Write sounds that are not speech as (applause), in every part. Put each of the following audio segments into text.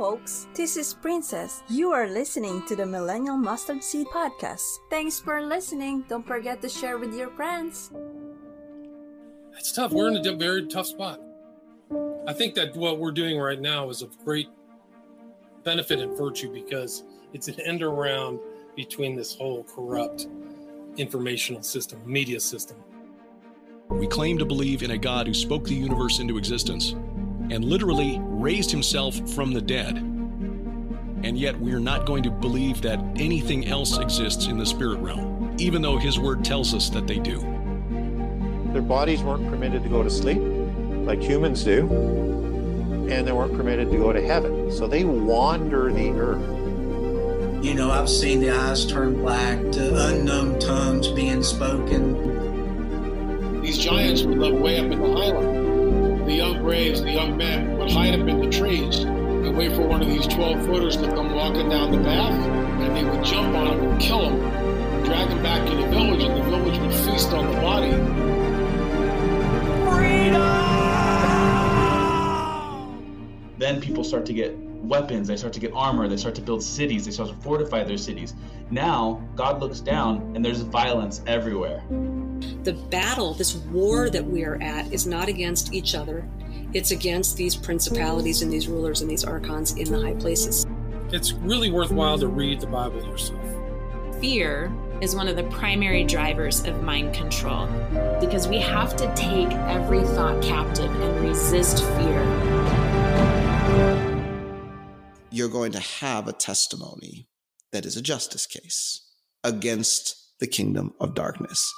Folks. This is Princess. You are listening to the Millennial Mustard Seed Podcast. Thanks for listening. Don't forget to share with your friends. It's tough. We're in a very tough spot. I think that what we're doing right now is of great benefit and virtue because it's an end around between this whole corrupt informational system, media system. We claim to believe in a God who spoke the universe into existence and literally raised himself from the dead. And yet we're not going to believe that anything else exists in the spirit realm, even though his word tells us that they do. Their bodies weren't permitted to go to sleep like humans do, and they weren't permitted to go to heaven. So they wander the earth. You know, I've seen the eyes turn black to unknown tongues being spoken. These giants would live way up in the highland. The young braves, the young men would hide up in the trees and wait for one of these 12 footers to come walking down the path, and they would jump on him and kill him, drag him back to the village, and the village would feast on the body. Freedom! Then people start to get weapons, they start to get armor, they start to build cities, they start to fortify their cities. Now, God looks down and there's violence everywhere. The battle, this war that we are at, is not against each other. It's against these principalities and these rulers and these archons in the high places. It's really worthwhile to read the Bible yourself. Fear is one of the primary drivers of mind control because we have to take every thought captive and resist fear you're going to have a testimony that is a justice case against the kingdom of darkness.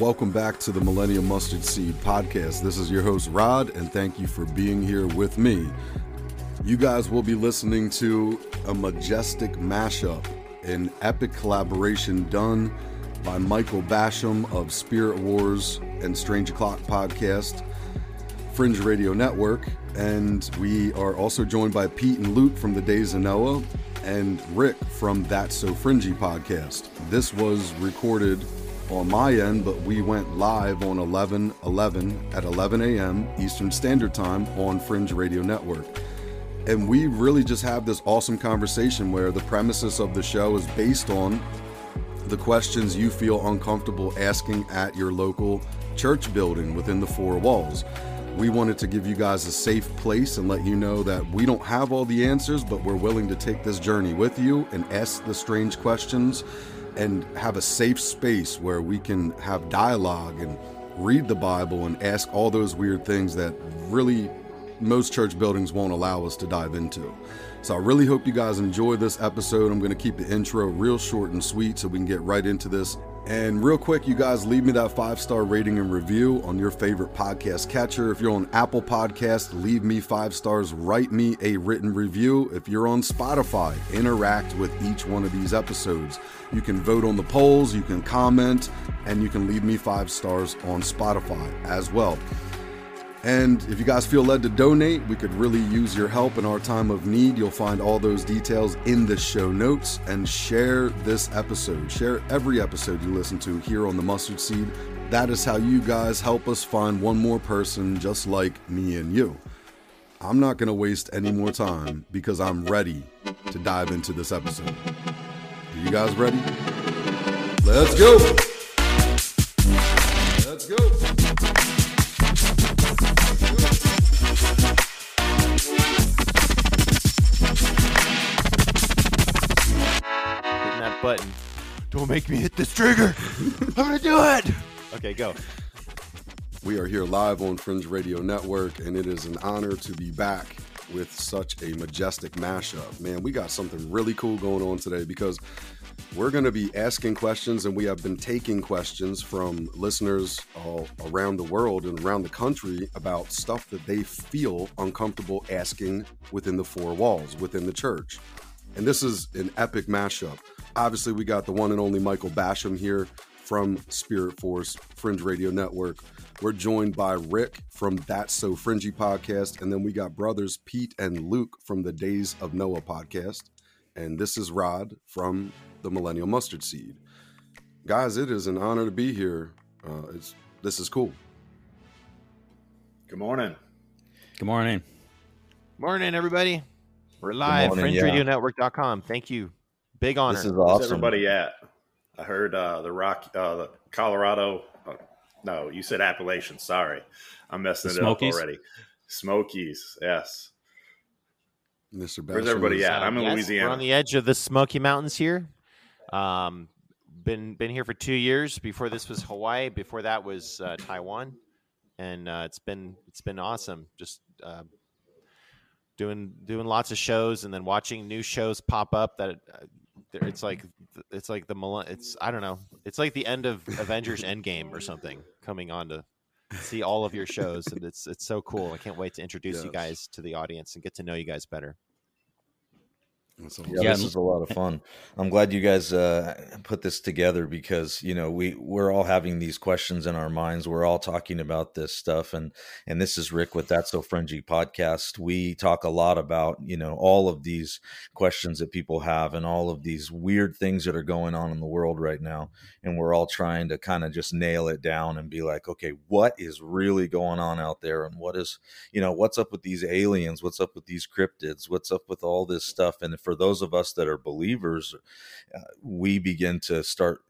Welcome back to the Millennial Mustard Seed Podcast. This is your host, Rod, and thank you for being here with me. You guys will be listening to a majestic mashup, an epic collaboration done by Michael Basham of Spirit Wars and Strange O'Clock podcast, Fringe Radio Network, and we are also joined by Pete and Luke from the Days of Noah and Rick from That's So Fringy podcast. This was recorded on my end, but we went live on 11 11 at 11 a.m. Eastern Standard Time on Fringe Radio Network. And we really just have this awesome conversation where the premises of the show is based on the questions you feel uncomfortable asking at your local church building within the four walls. We wanted to give you guys a safe place and let you know that we don't have all the answers, but we're willing to take this journey with you and ask the strange questions and have a safe space where we can have dialogue and read the Bible and ask all those weird things that really most church buildings won't allow us to dive into. So I really hope you guys enjoy this episode. I'm going to keep the intro real short and sweet so we can get right into this. And real quick, you guys leave me that five star rating and review on your favorite podcast catcher. If you're on Apple Podcast, leave me five stars, write me a written review. If you're on Spotify, interact with each one of these episodes. You can vote on the polls, you can comment, and you can leave me five stars on Spotify as well. And if you guys feel led to donate, we could really use your help in our time of need. You'll find all those details in the show notes and share this episode. Share every episode you listen to here on the Mustard Seed. That is how you guys help us find one more person just like me and you. I'm not going to waste any more time (laughs) because I'm ready to dive into this episode. Are you guys ready? Let's go! Button. Don't make me hit this trigger. I'm gonna do it. Okay, go. We are here live on Fringe Radio Network, and it is an honor to be back with such a majestic mashup. Man, we got something really cool going on today because we're going to be asking questions and we have been taking questions from listeners all around the world and around the country about stuff that they feel uncomfortable asking within the four walls, within the church. And this is an epic mashup. Obviously, we got the one and only Michael Basham here from Spirit Force Fringe Radio Network. We're joined by Rick from That's So Fringy podcast. And then we got brothers Pete and Luke from the Days of Noah podcast. And this is Rod from the Millennial Mustard Seed. Guys, it is an honor to be here. Uh, it's This is cool. Good morning. Good morning. Morning, everybody. We're live. morning, FringeRadioNetwork.com. Thank you. Big honor. This is awesome. Where's everybody at? I heard uh, the Rock, uh, the Colorado. Uh, no, you said Appalachian. Sorry, I'm messing The it up Smokies? already. Smokies, yes. Mr. Where's everybody at? I'm in Yes, Louisiana. We're on the edge of the Smoky Mountains here. Um, been been here for two years. Before this was Hawaii. Before that was uh, Taiwan, and uh, it's been it's been awesome. Just uh, doing doing lots of shows, and then watching new shows pop up. That uh, there- it's like it's like the it's I don't know. It's like the end of Avengers (laughs) Endgame or something coming on to see all of your shows, and it's it's so cool. I can't wait to introduce you guys to the audience and get to know you guys better. Yeah, this is a lot of fun. I'm glad you guys uh, put this together because you know we we're all having these questions in our minds. We're all talking about this stuff, and and this is Rick with That's So Fringy podcast. We talk a lot about you know all of these questions that people have and all of these weird things that are going on in the world right now, and we're all trying to kind of just nail it down and be like, okay, what is really going on out there, and what is you know what's up with these aliens what's up with these cryptids what's up with all this stuff and for those of us that are believers uh, we begin to start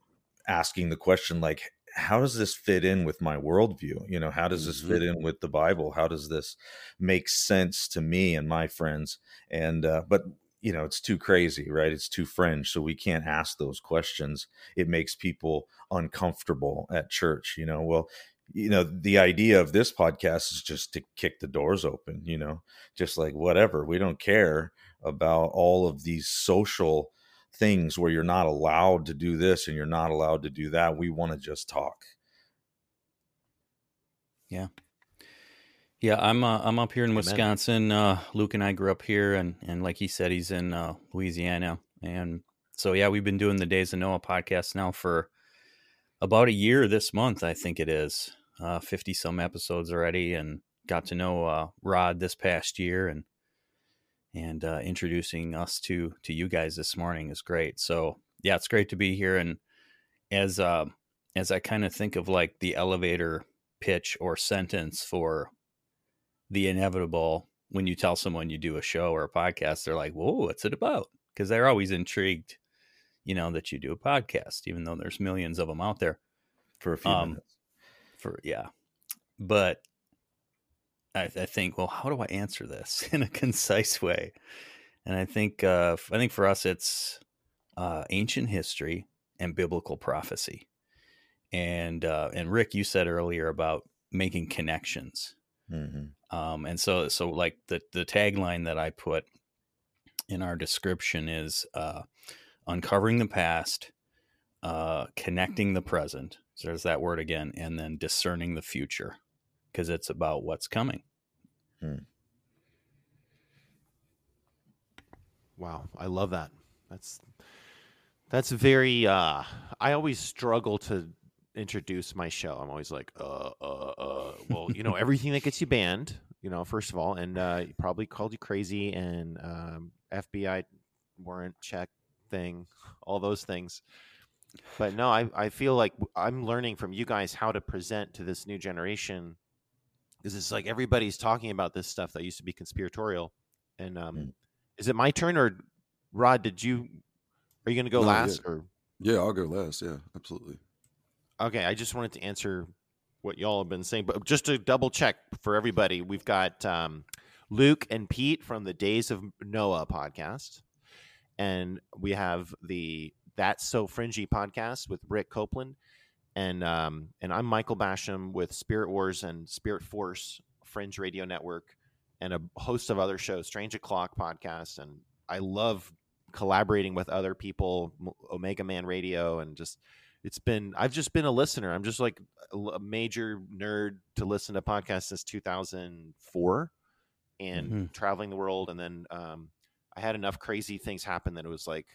asking the question like how does this fit in with my worldview? You know how does this fit in with the bible? How does this make sense to me and my friends? And uh, but you know it's too crazy right? It's too fringe so we can't ask those questions. It makes people uncomfortable at church you know? Well you know the idea of this podcast is just to kick the doors open you know? Just like whatever we don't care about all of these social things where you're not allowed to do this and you're not allowed to do that we want to just talk Yeah. Yeah, I'm uh, I'm up here in Amen. Wisconsin. Uh, Luke and I grew up here, and and like he said, he's in uh, Louisiana, and so yeah, we've been doing the Days of Noah podcast now for about a year this month, I think it is, uh, fifty some episodes already, and got to know uh, Rod this past year, and and uh, introducing us to to you guys this morning is great. So yeah, it's great to be here, and as uh, as I kind of think of like the elevator pitch or sentence for the inevitable when you tell someone you do a show or a podcast they're like whoa what's it about? Because they're always intrigued you know that you do a podcast even though there's millions of them out there. For a few minutes. for yeah. But I, I think well how do i answer this (laughs) in a concise way and i think uh i think for us it's uh ancient history and biblical prophecy and uh and rick you said earlier about making connections mm-hmm. um, and so, so like the the tagline that I put in our description is uh, uncovering the past, uh, connecting the present. So there's that word again, and then discerning the future, because it's about what's coming. Wow, I love that. That's that's very uh I always struggle to introduce my show. I'm always like, uh uh uh well, you know, everything that gets you banned, you know, first of all, and uh probably called you crazy and um FBI warrant check thing, all those things. But no, I I feel like I'm learning from you guys how to present to this new generation because it's like everybody's talking about this stuff that used to be conspiratorial. And um, is it my turn or Rod? Did you are you going to go No, last yeah. or Yeah, I'll go last. Yeah, absolutely. okay? I just wanted to answer what y'all have been saying, but just to double check for everybody, we've got um, Luke and Pete from the Days of Noah podcast, and we have the That's So Fringy podcast with Rick Copeland, and um, and I'm Michael Basham with Spirit Wars and Spirit Force Fringe Radio Network, and a host of other shows, Strange O'clock podcast, and I love collaborating with other people, Omega Man Radio, and just it's been I've just been a listener. I'm just like a major nerd to listen to podcasts since 2004 and mm-hmm. traveling the world and then um, I had enough crazy things happen that it was like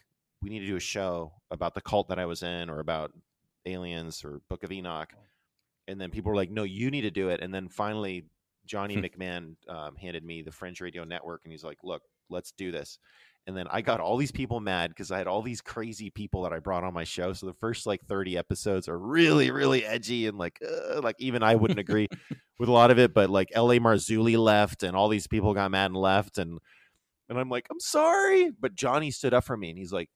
we need to do a show about the cult that I was in or about aliens or Book of Enoch. And then people were like, "No, you need to do it." And then finally, Johnny. (laughs) McMahon um, handed me the Fringe Radio Network, and he's like, "Look, let's do this." And then I got all these people mad because I had all these crazy people that I brought on my show. So the first like 30 episodes are really, really edgy and like, uh, like even I wouldn't agree (laughs) with a lot of it. But like L.A. Marzulli left, and all these people got mad and left, and and I'm like, I'm sorry, but Johnny stood up for me, and he's like,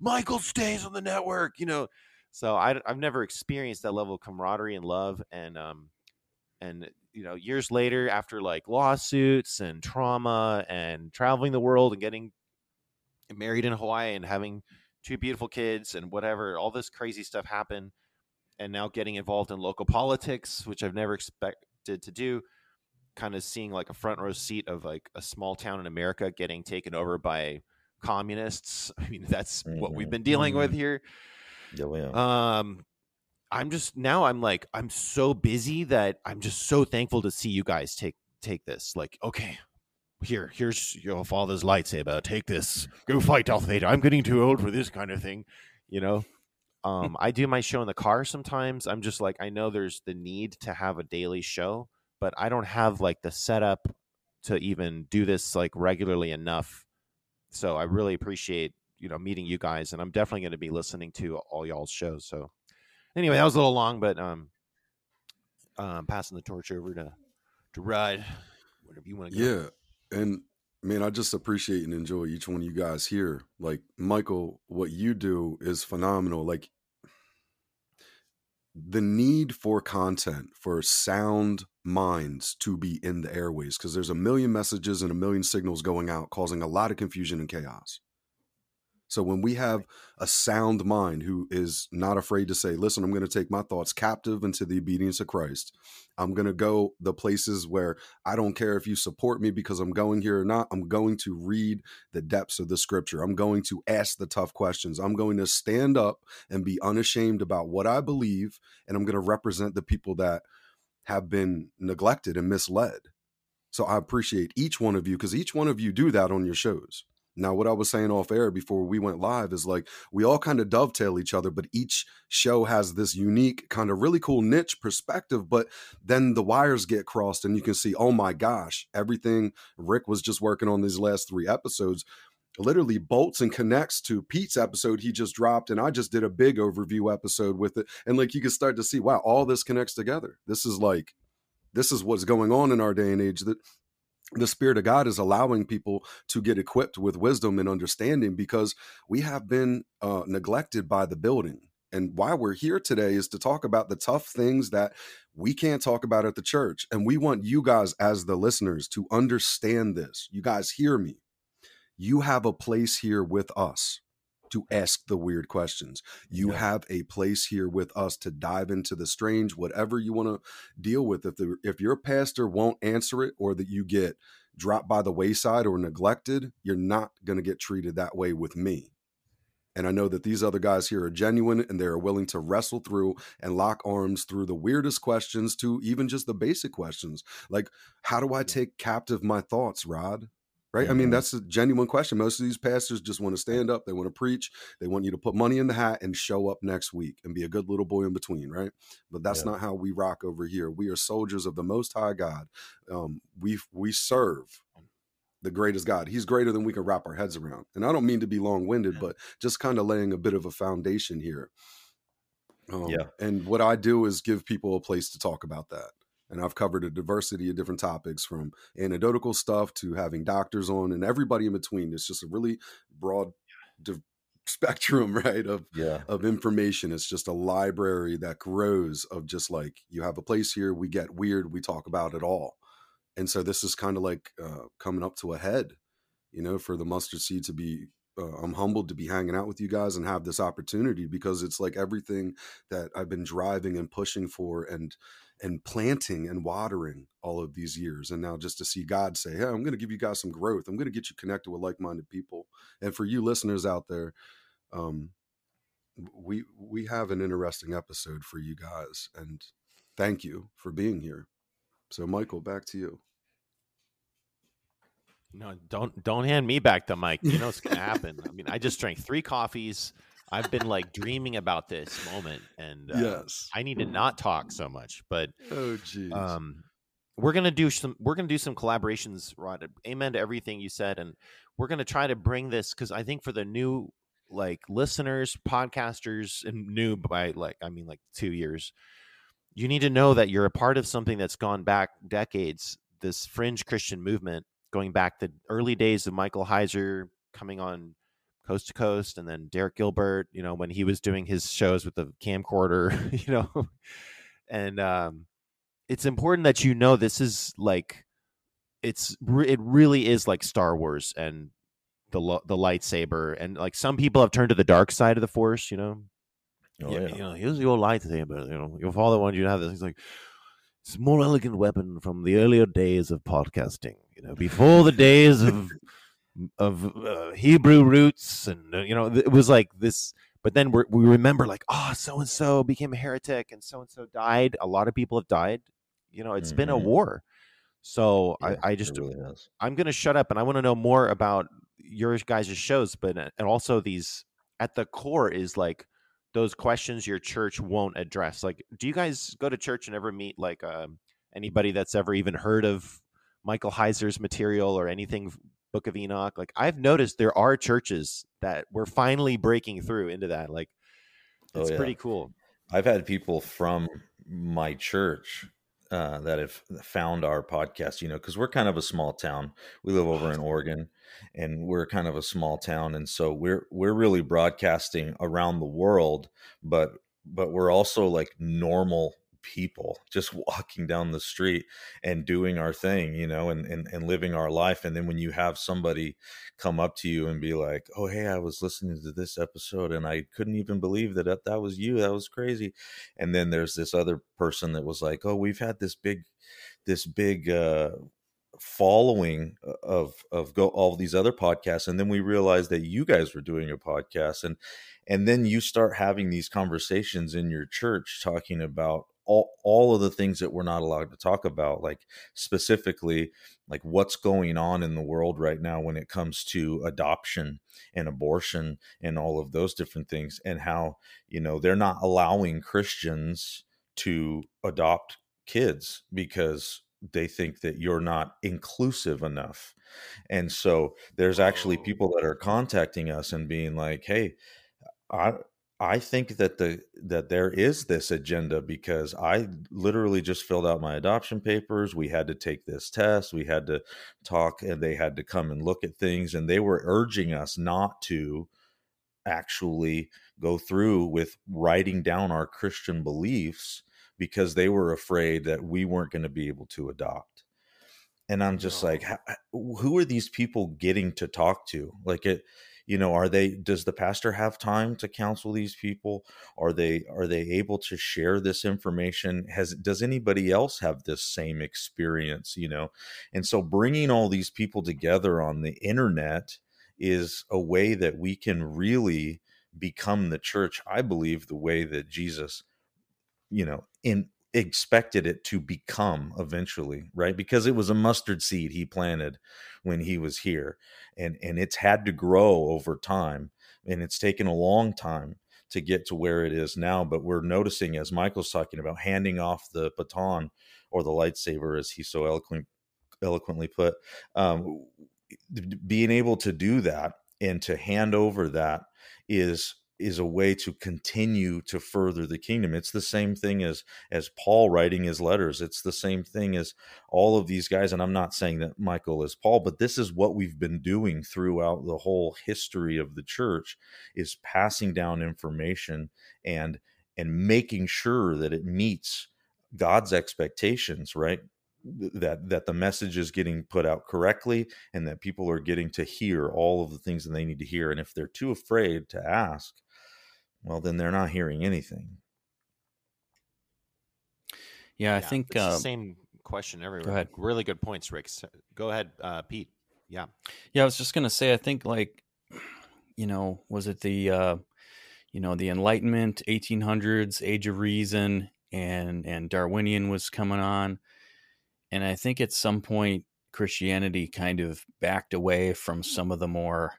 Michael stays on the network, you know. So I, I've never experienced that level of camaraderie and love, and um, and you know, years later, after like lawsuits and trauma and traveling the world and getting married in Hawaii and having two beautiful kids and whatever, all this crazy stuff happened, and now getting involved in local politics, which I've never expected to do. Kind of seeing like a front row seat of like a small town in America getting taken over by communists. (laughs) I mean, that's mm-hmm. what we've mm-hmm. been dealing mm-hmm. with here. Yeah, yeah. Um, I'm just now I'm like I'm so busy that I'm just so thankful to see you guys take take this. Like, okay, here, here's your father's lightsaber. Take this. Go fight Darth Vader. I'm getting too old for this kind of thing. You know, um, I do my show in the car sometimes. I'm just like, I know there's the need to have a daily show, but I don't have like the setup to even do this like regularly enough. So I really appreciate you know meeting you guys, and I'm definitely going to be listening to all y'all's shows. So anyway, that was a little long, but um, um, passing the torch over to to Rod, whatever you want to. Yeah, and man, I just appreciate and enjoy each one of you guys here. Like Michael, what you do is phenomenal. Like the need for content for sound minds to be in the airways because there's a million messages and a million signals going out causing a lot of confusion and chaos so when we have a sound mind who is not afraid to say, listen, I'm going to take my thoughts captive into the obedience of Christ. I'm going to go the places where I don't care if you support me because I'm going here or not. I'm going to read the depths of the scripture. I'm going to ask the tough questions. I'm going to stand up and be unashamed about what I believe. And I'm going to represent the people that have been neglected and misled. So I appreciate each one of you because each one of you do that on your shows. Now, what I was saying off air before we went live is like we all kind of dovetail each other, but each show has this unique, kind of really cool niche perspective. But then the wires get crossed, and you can see, oh my gosh, everything Rick was just working on these last three episodes literally bolts and connects to Pete's episode he just dropped. And I just did a big overview episode with it. And like you can start to see, wow, all this connects together. This is like, this is what's going on in our day and age that the spirit of god is allowing people to get equipped with wisdom and understanding because we have been uh, neglected by the building. And why we're here today is to talk about the tough things that we can't talk about at the church. And we want you guys as the listeners to understand this. You guys hear me. You have a place here with us to ask the weird questions. You yeah. have a place here with us to dive into the strange, whatever you want to deal with. If the if your pastor won't answer it or that you get dropped by the wayside or neglected, you're not going to get treated that way with me. And I know that these other guys here are genuine and they're willing to wrestle through and lock arms through the weirdest questions to even just the basic questions. Like, how do I take captive my thoughts, Rod? Right? Mm-hmm. I mean, that's a genuine question. Most of these pastors just want to stand up, they want to preach, they want you to put money in the hat and show up next week and be a good little boy in between, right? But that's yeah. not how we rock over here. We are soldiers of the Most High God. Um, we we serve the greatest God. He's greater than we can wrap our heads around. And I don't mean to be long winded, yeah. but just kind of laying a bit of a foundation here. Um, yeah. And what I do is give people a place to talk about that and I've covered a diversity of different topics from anecdotal stuff to having doctors on and everybody in between. It's just a really broad di- (laughs) spectrum, right, of yeah. of information. It's just a library that grows of just like you have a place here, we get weird, we talk about it all. And so this is kind of like uh, coming up to a head, you know, for the mustard seed to be uh, I'm humbled to be hanging out with you guys and have this opportunity because it's like everything that I've been driving and pushing for and and planting and watering all of these years and now just to see god say hey i'm going to give you guys some growth. I'm going to get you connected with like-minded people. And for you listeners out there um, we we have an interesting episode for you guys and thank you for being here. So michael back to you. No don't don't hand me back the mic. You know what's gonna (laughs) happen. I mean i just drank three coffees i've been like dreaming about this moment and uh, yes i need to not talk so much but oh geez. um we're gonna do some we're gonna do some collaborations rod amen to everything you said and we're gonna try to bring this because i think for the new like listeners, podcasters, and new by like I mean like two years, you need to know that you're a part of something that's gone back decades. This fringe Christian movement going back the early days of Michael Heiser coming on coast to coast, and then Derek Gilbert, you know, when he was doing his shows with the camcorder, (laughs) you know, and um, it's important that you know this is like it's it really is like Star Wars and the the lightsaber, and like some people have turned to the dark side of the Force. You know, Oh, yeah, yeah. you know, here's your lightsaber. You know, your father wanted you to have this. He's like, it's a more elegant weapon from the earlier days of podcasting. You know, before the days of (laughs) of uh, Hebrew roots, and uh, you know, it was like this. But then we're, we remember, like, oh, so and so became a heretic, and so and so died. A lot of people have died. You know, it's been a Mhm. war. So Yeah, I, I just really. I'm going to shut up and I want to know more about your guys' shows, but uh, and also these at the core is like those questions your church won't address. Like, do you guys go to church and ever meet like um, anybody that's ever even heard of Michael Heiser's material or anything Book of Enoch? Like, I've noticed there are churches that we're finally breaking through into that. Like, Oh, it's yeah. pretty cool. I've had people from my church uh, that have found our podcast, you know, because we're kind of a small town. We live over in Oregon, and we're kind of a small town, and so we're we're really broadcasting around the world, but but we're also like normal people just walking down the street and doing our thing you know and, and and living our life and then when you have somebody come up to you and be like oh hey i was listening to this episode and i couldn't even believe that that, that was you that was crazy and then there's this other person that was like oh we've had this big this big uh following of of go all these other podcasts and then we realized that you guys were doing a podcast and and then you start having these conversations in your church talking about all, all of the things that we're not allowed to talk about like specifically like what's going on in the world right now when it comes to adoption and abortion and all of those different things and how you know they're not allowing christians to adopt kids because they think that you're not inclusive enough. And so there's actually oh. people that are contacting us and being like hey i I think that the that there is this agenda because I literally just filled out my adoption papers. We had to take this test. We had to talk, and they had to come and look at things, and they were urging us not to actually go through with writing down our Christian beliefs because they were afraid that we weren't going to be able to adopt. And I'm just like, who are these people getting to talk to? Like it you know are they does the pastor have time to counsel these people? Are they are they able to share this information? Has does anybody else have this same experience you know? And so bringing all these people together on the internet is a way that we can really become the church i believe the way that jesus you know in expected it to become eventually right? Because it was a mustard seed he planted when he was here and and it's had to grow over time and it's taken a long time to get to where it is now but we're noticing as michael's talking about handing off the baton or the lightsaber as he so eloquent, eloquently put um, being able to do that and to hand over that is is a way to continue to further the kingdom. It's the same thing as as paul writing his letters. It's the same thing as all of these guys and i'm not saying that michael is paul but this is what we've been doing throughout the whole history of the church is passing down information and and making sure that it meets god's expectations right? That that the message is getting put out correctly and that people are getting to hear all of the things that they need to hear. And if they're too afraid to ask well then they're not hearing anything Yeah, I think it's the uh, same question everywhere. Go ahead. Really good points, Rick. So- Go ahead, uh, Pete. Yeah. Yeah, I was just gonna say, I think like, you know, was it the, uh, you know, the Enlightenment, 1800s, Age of Reason, and and Darwinian was coming on, and I think at some point Christianity kind of backed away from some of the more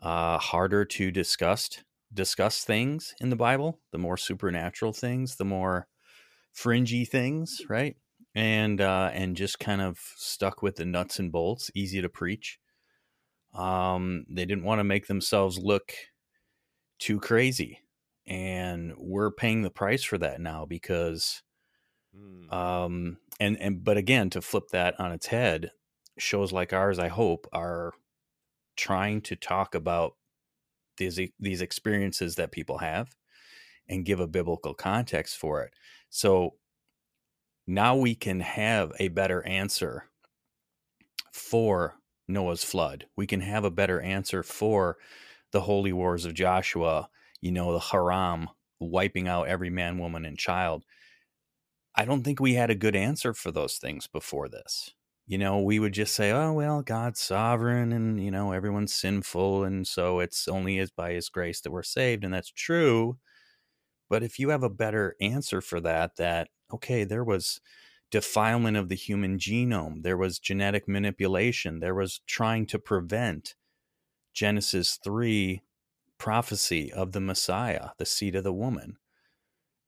uh, harder to discuss discuss things in the Bible, the more supernatural things, the more fringy things, right? And uh, and just kind of stuck with the nuts and bolts, easy to preach. Um, they didn't want to make themselves look too crazy, and we're paying the price for that now because, um, and and but again, to flip that on its head, shows like ours, I hope, are trying to talk about these these experiences that people have and give a biblical context for it. So now we can have a better answer for Noah's flood. We can have a better answer for the holy wars of Joshua, you know, the herem wiping out every man, woman, and child. I don't think we had a good answer for those things before this. You know, we would just say, oh, well, God's sovereign and, you know, everyone's sinful. And so it's only is by his grace that we're saved. And that's true. But if you have a better answer for that, that, okay, there was defilement of the human genome, there was genetic manipulation, there was trying to prevent Genesis 3 prophecy of the Messiah, the seed of the woman.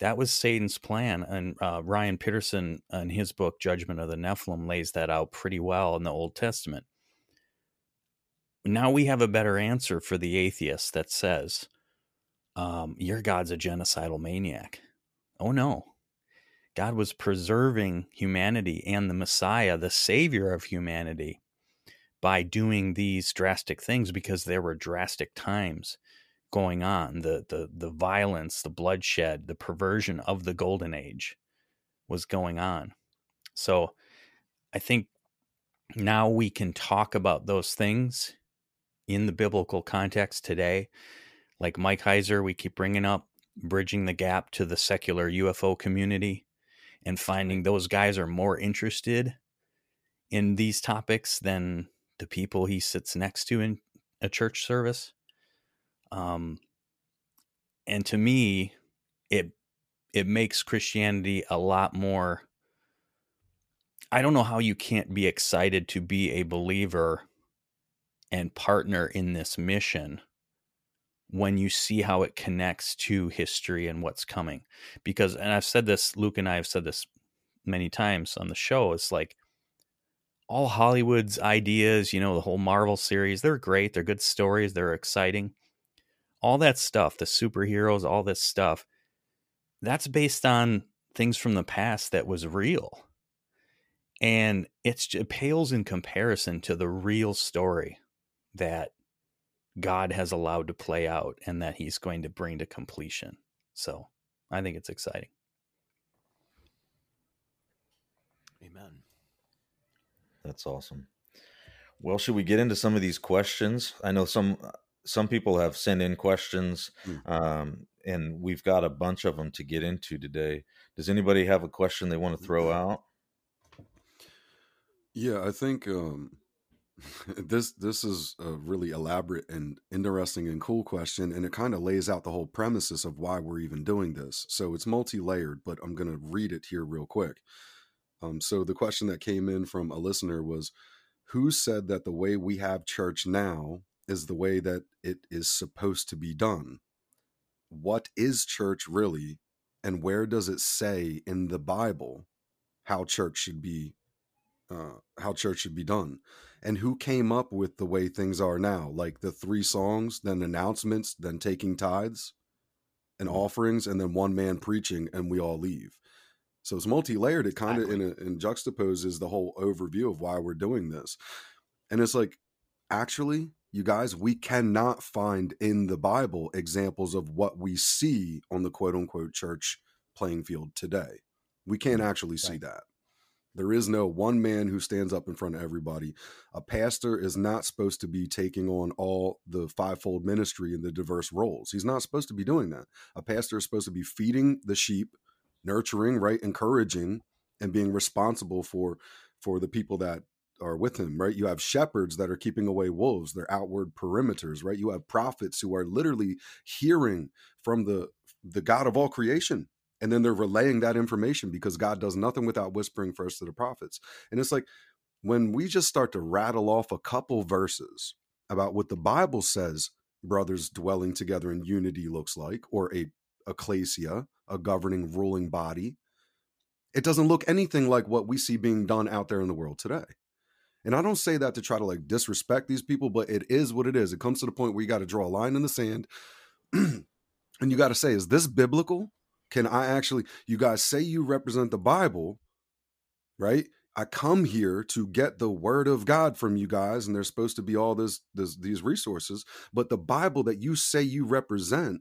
That was Satan's plan. And uh, Ryan Pittman, in his book, Judgment of the Nephilim, lays that out pretty well in the Old Testament. Now we have a better answer for the atheist that says, um, Your God's a genocidal maniac. Oh, no. God was preserving humanity and the Messiah, the Savior of humanity, by doing these drastic things because there were drastic times going on. The the the violence, the bloodshed, the perversion of the golden age was going on. So I think now we can talk about those things in the biblical context today. Like Mike Heiser, we keep bringing up bridging the gap to the secular UFO community and finding those guys are more interested in these topics than the people he sits next to in a church service. Um, and to me, it it makes Christianity a lot more. I don't know how you can't be excited to be a believer and partner in this mission when you see how it connects to history and what's coming. Because, and I've said this, Luke and I have said this many times on the show, it's like all Hollywood's ideas, you know, the whole Marvel series, they're great. They're good stories. They're exciting. All that stuff, the superheroes, all this stuff, that's based on things from the past that was real. And it pales in comparison to the real story that God has allowed to play out and that he's going to bring to completion. So I think it's exciting. Amen. That's awesome. Well, should we get into some of these questions? I know some uh, some people have sent in questions, um, and we've got a bunch of them to get into today. Does anybody have a question they want to throw out? Yeah, I think um, (laughs) this this is a really elaborate and interesting and cool question, and it kind of lays out the whole premises of why we're even doing this. So it's multi-layered, but I'm going to read it here real quick. Um, so the question that came in from a listener was, "Who said that the way we have church now is the way that it is supposed to be done? What is church really, and where does it say in the Bible how church should be uh, how church should be done? And who came up with the way things are now? Like the three songs then announcements then taking tithes and offerings and then one man preaching and we all leave. So it's multi-layered. It kind of in, in juxtaposes the whole overview of why we're doing this. And it's like actually you guys we cannot find in the bible examples of what we see on the quote unquote church playing field today we can't mm, actually see that there is no one man who stands up in front of everybody. A pastor is not supposed to be taking on all the fivefold ministry and the diverse roles. He's not supposed to be doing that. A pastor is supposed to be feeding the sheep nurturing, right, encouraging, and being responsible for for the people that are with him, right? You have shepherds that are keeping away wolves, they're outward perimeters, right? You have prophets who are literally hearing from the the God of all creation. And then they're relaying that information because God does nothing without whispering first to the prophets. And it's like when we just start to rattle off a couple verses about what the Bible says brothers dwelling together in unity looks like, or a ecclesia, a governing ruling body, it doesn't look anything like what we see being done out there in the world today. And I don't say that to try to like disrespect these people, but it is what it is. It comes to the point where you got to draw a line in the sand (clears throat) and you got to say, is this biblical? Can I actually, you guys say you represent the Bible, right? I come here to get the word of God from you guys, and there's supposed to be all this, this these resources. But the Bible that you say you represent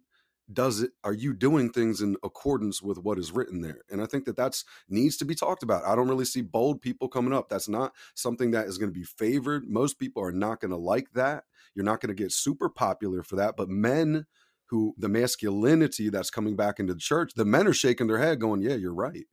does it are you doing things in accordance with what is written there? And i think that that's needs to be talked about. I don't really see bold people coming up. That's not something that is going to be favored. Most people are not going to like that. You're not going to get super popular for that but men who the masculinity that's coming back into the church the men are shaking their head going yeah you're right.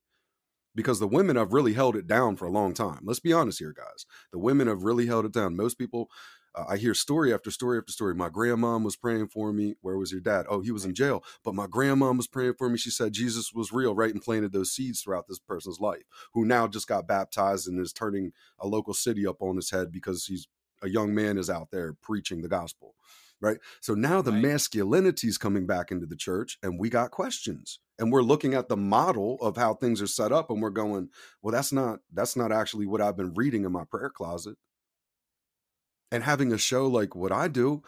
Because the women have really held it down for a long time. Let's be honest here guys. The women have really held it down. Most people uh, I hear story after story after story. My grandma was praying for me. Where was your dad? Oh, he was in jail. But my grandma was praying for me. She said Jesus was real, right? And planted those seeds throughout this person's life, who now just got baptized and is turning a local city up on his head because he's a young man is out there preaching the gospel. Right. So now the right. masculinity is coming back into the church, and we got questions. And we're looking at the model of how things are set up, and we're going, well, that's not that's not actually what I've been reading in my prayer closet and having a show like what I do,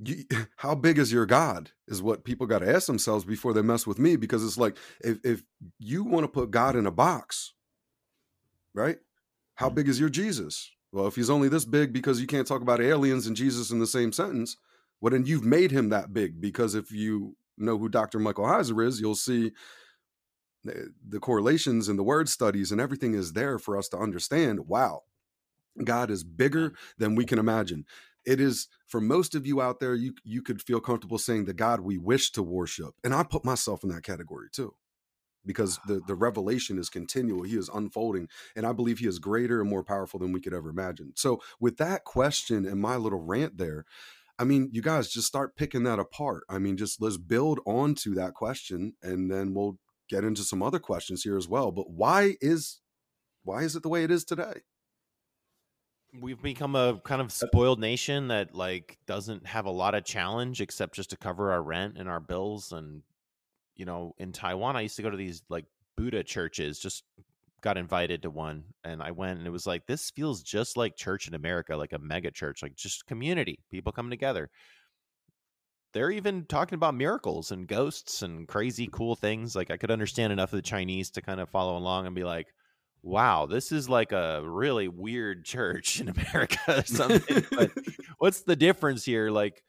you, (laughs) how big is your God is what people got to ask themselves before they mess with me because it's like if if you want to put God in a box, right? How mm. big is your Jesus? Well, if he's only this big because you can't talk about aliens and Jesus in the same sentence, well then you've made him that big because if you know who Dr. Michael Heiser is, you'll see the correlations and the word studies and everything is there for us to understand. Wow, God is bigger than we can imagine. It is for most of you out there, you you could feel comfortable saying the God we wish to worship. And I put myself in that category too. Because the, the ah. revelation is continual. He is unfolding. And I believe he is greater and more powerful than we could ever imagine. So with that question and my little rant there, I mean, you guys just start picking that apart. I mean, just let's build onto that question and then we'll get into some other questions here as well. But why is why is it the way it is today? We've become a kind of spoiled nation that like doesn't have a lot of challenge except just to cover our rent and our bills and you know in taiwan i used to go to these like buddha churches just got invited to one and i went and it was like this feels just like church in america like a mega church like just community people come together. They're even talking about miracles and ghosts and crazy cool things like i could understand enough of the chinese to kind of follow along and be like wow, this is like a really weird church in (laughs) America or something. but (laughs) what's the difference here? Like,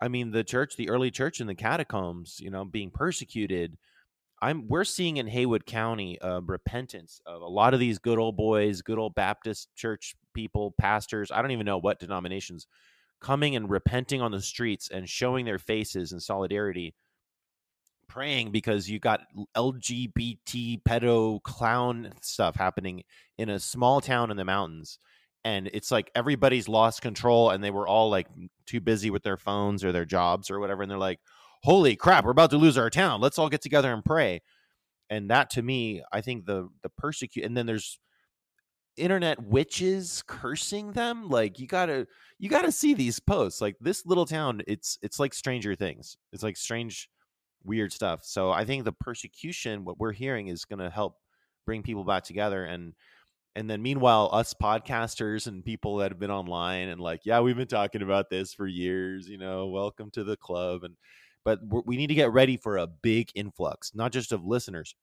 I mean, the church, the early church in the catacombs, you know, being persecuted. I'm we're seeing in Haywood County uh, repentance of a lot of these good old boys, good old Baptist church people, pastors. I don't even know what denominations coming and repenting on the streets and showing their faces in solidarity praying because you got LGBT pedo clown stuff happening in a small town in the mountains. And it's like everybody's lost control and they were all like too busy with their phones or their jobs or whatever. And they're like, holy crap, we're about to lose our town. Let's all get together and pray. And that to me, I think the the persecute and then there's internet witches cursing them like you gotta you gotta see these posts like this little town it's it's like stranger things it's like strange weird stuff. So I think the persecution, what we're hearing, is going to help bring people back together. And and then meanwhile, us podcasters and people that have been online and like, yeah, we've been talking about this for years. You know, welcome to the club. And but we need to get ready for a big influx, not just of listeners,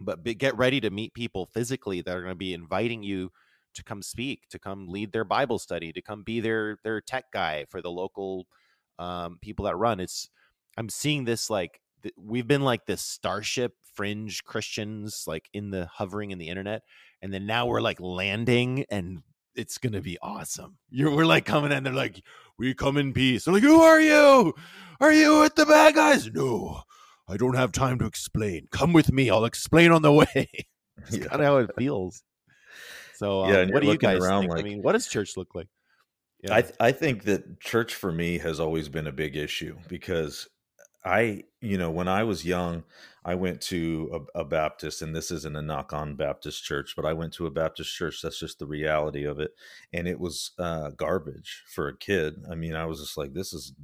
but get ready to meet people physically that are going to be inviting you to come speak, to come lead their Bible study, to come be their their tech guy for the local um, people that run. It's I'm seeing this like th- we've been like this starship fringe Christians like in the hovering in the internet, and then now we're like landing and it's gonna be awesome. You're, we're like coming in, they're like, "We come in peace." I'm like, "Who are you? Are you with the bad guys?" No, I don't have time to explain. Come with me. I'll explain on the (laughs) way. It's Yeah. kind of how it feels. So, um, Yeah, what do you guys around think? I mean, what does church look like? Yeah. I th- I think that church for me has always been a big issue because I you know when I was young I went to a, a Baptist and this isn't a knock on Baptist church but I went to a Baptist church that's just the reality of it and it was uh, garbage for a kid. I mean I was just like this is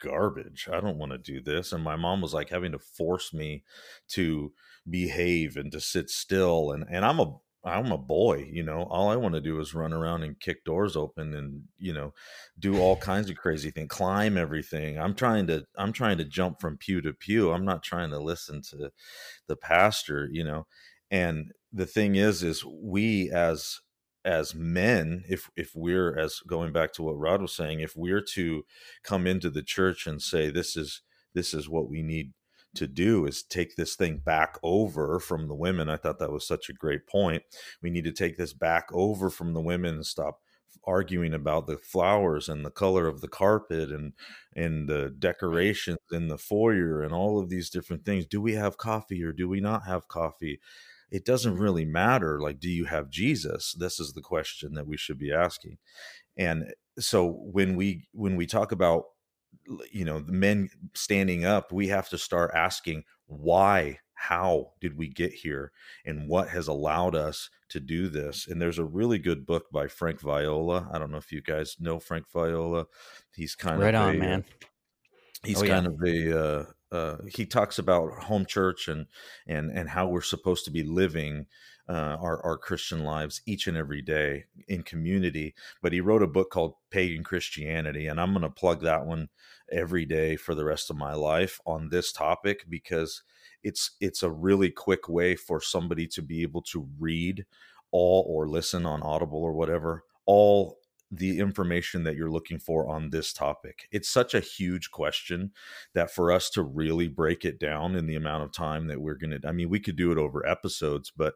garbage. I don't want to do this and my mom was like having to force me to behave and to sit still and and I'm a I'm a boy, you know. All I want to do is run around and kick doors open and, you know, do all kinds of crazy things, climb everything. I'm trying to I'm trying to jump from pew to pew. I'm not trying to listen to the pastor, you know. And the thing is is we as as men, if if we're as going back to what Rod was saying, if we're to come into the church and say this is this is what we need to do is take this thing back over from the women. I thought that was such a great point. We need to take this back over from the women and stop arguing about the flowers and the color of the carpet and and the decorations in the foyer and all of these different things. Do we have coffee or do we not have coffee? It doesn't mm-hmm. really matter. Like, do you have Jesus? This is the question that we should be asking. And so when we when we talk about you know the men standing up we have to start asking why? How did we get here? And what has allowed us to do this? And there's a really good book by frank viola. I don't know if you guys know frank viola. He's kind of Right on, a, uh, man. he's Oh, yeah. kind of a uh, uh, he talks about home church and and and how we're supposed to be living uh, our our Christian lives each and every day in community. But he wrote a book called Pagan Christianity, and I'm going to plug that one every day for the rest of my life on this topic because it's it's a really quick way for somebody to be able to read all or listen on Audible or whatever all the information that you're looking for on this topic. It's such a huge question that for us to really break it down in the amount of time that we're going to, I mean, we could do it over episodes, but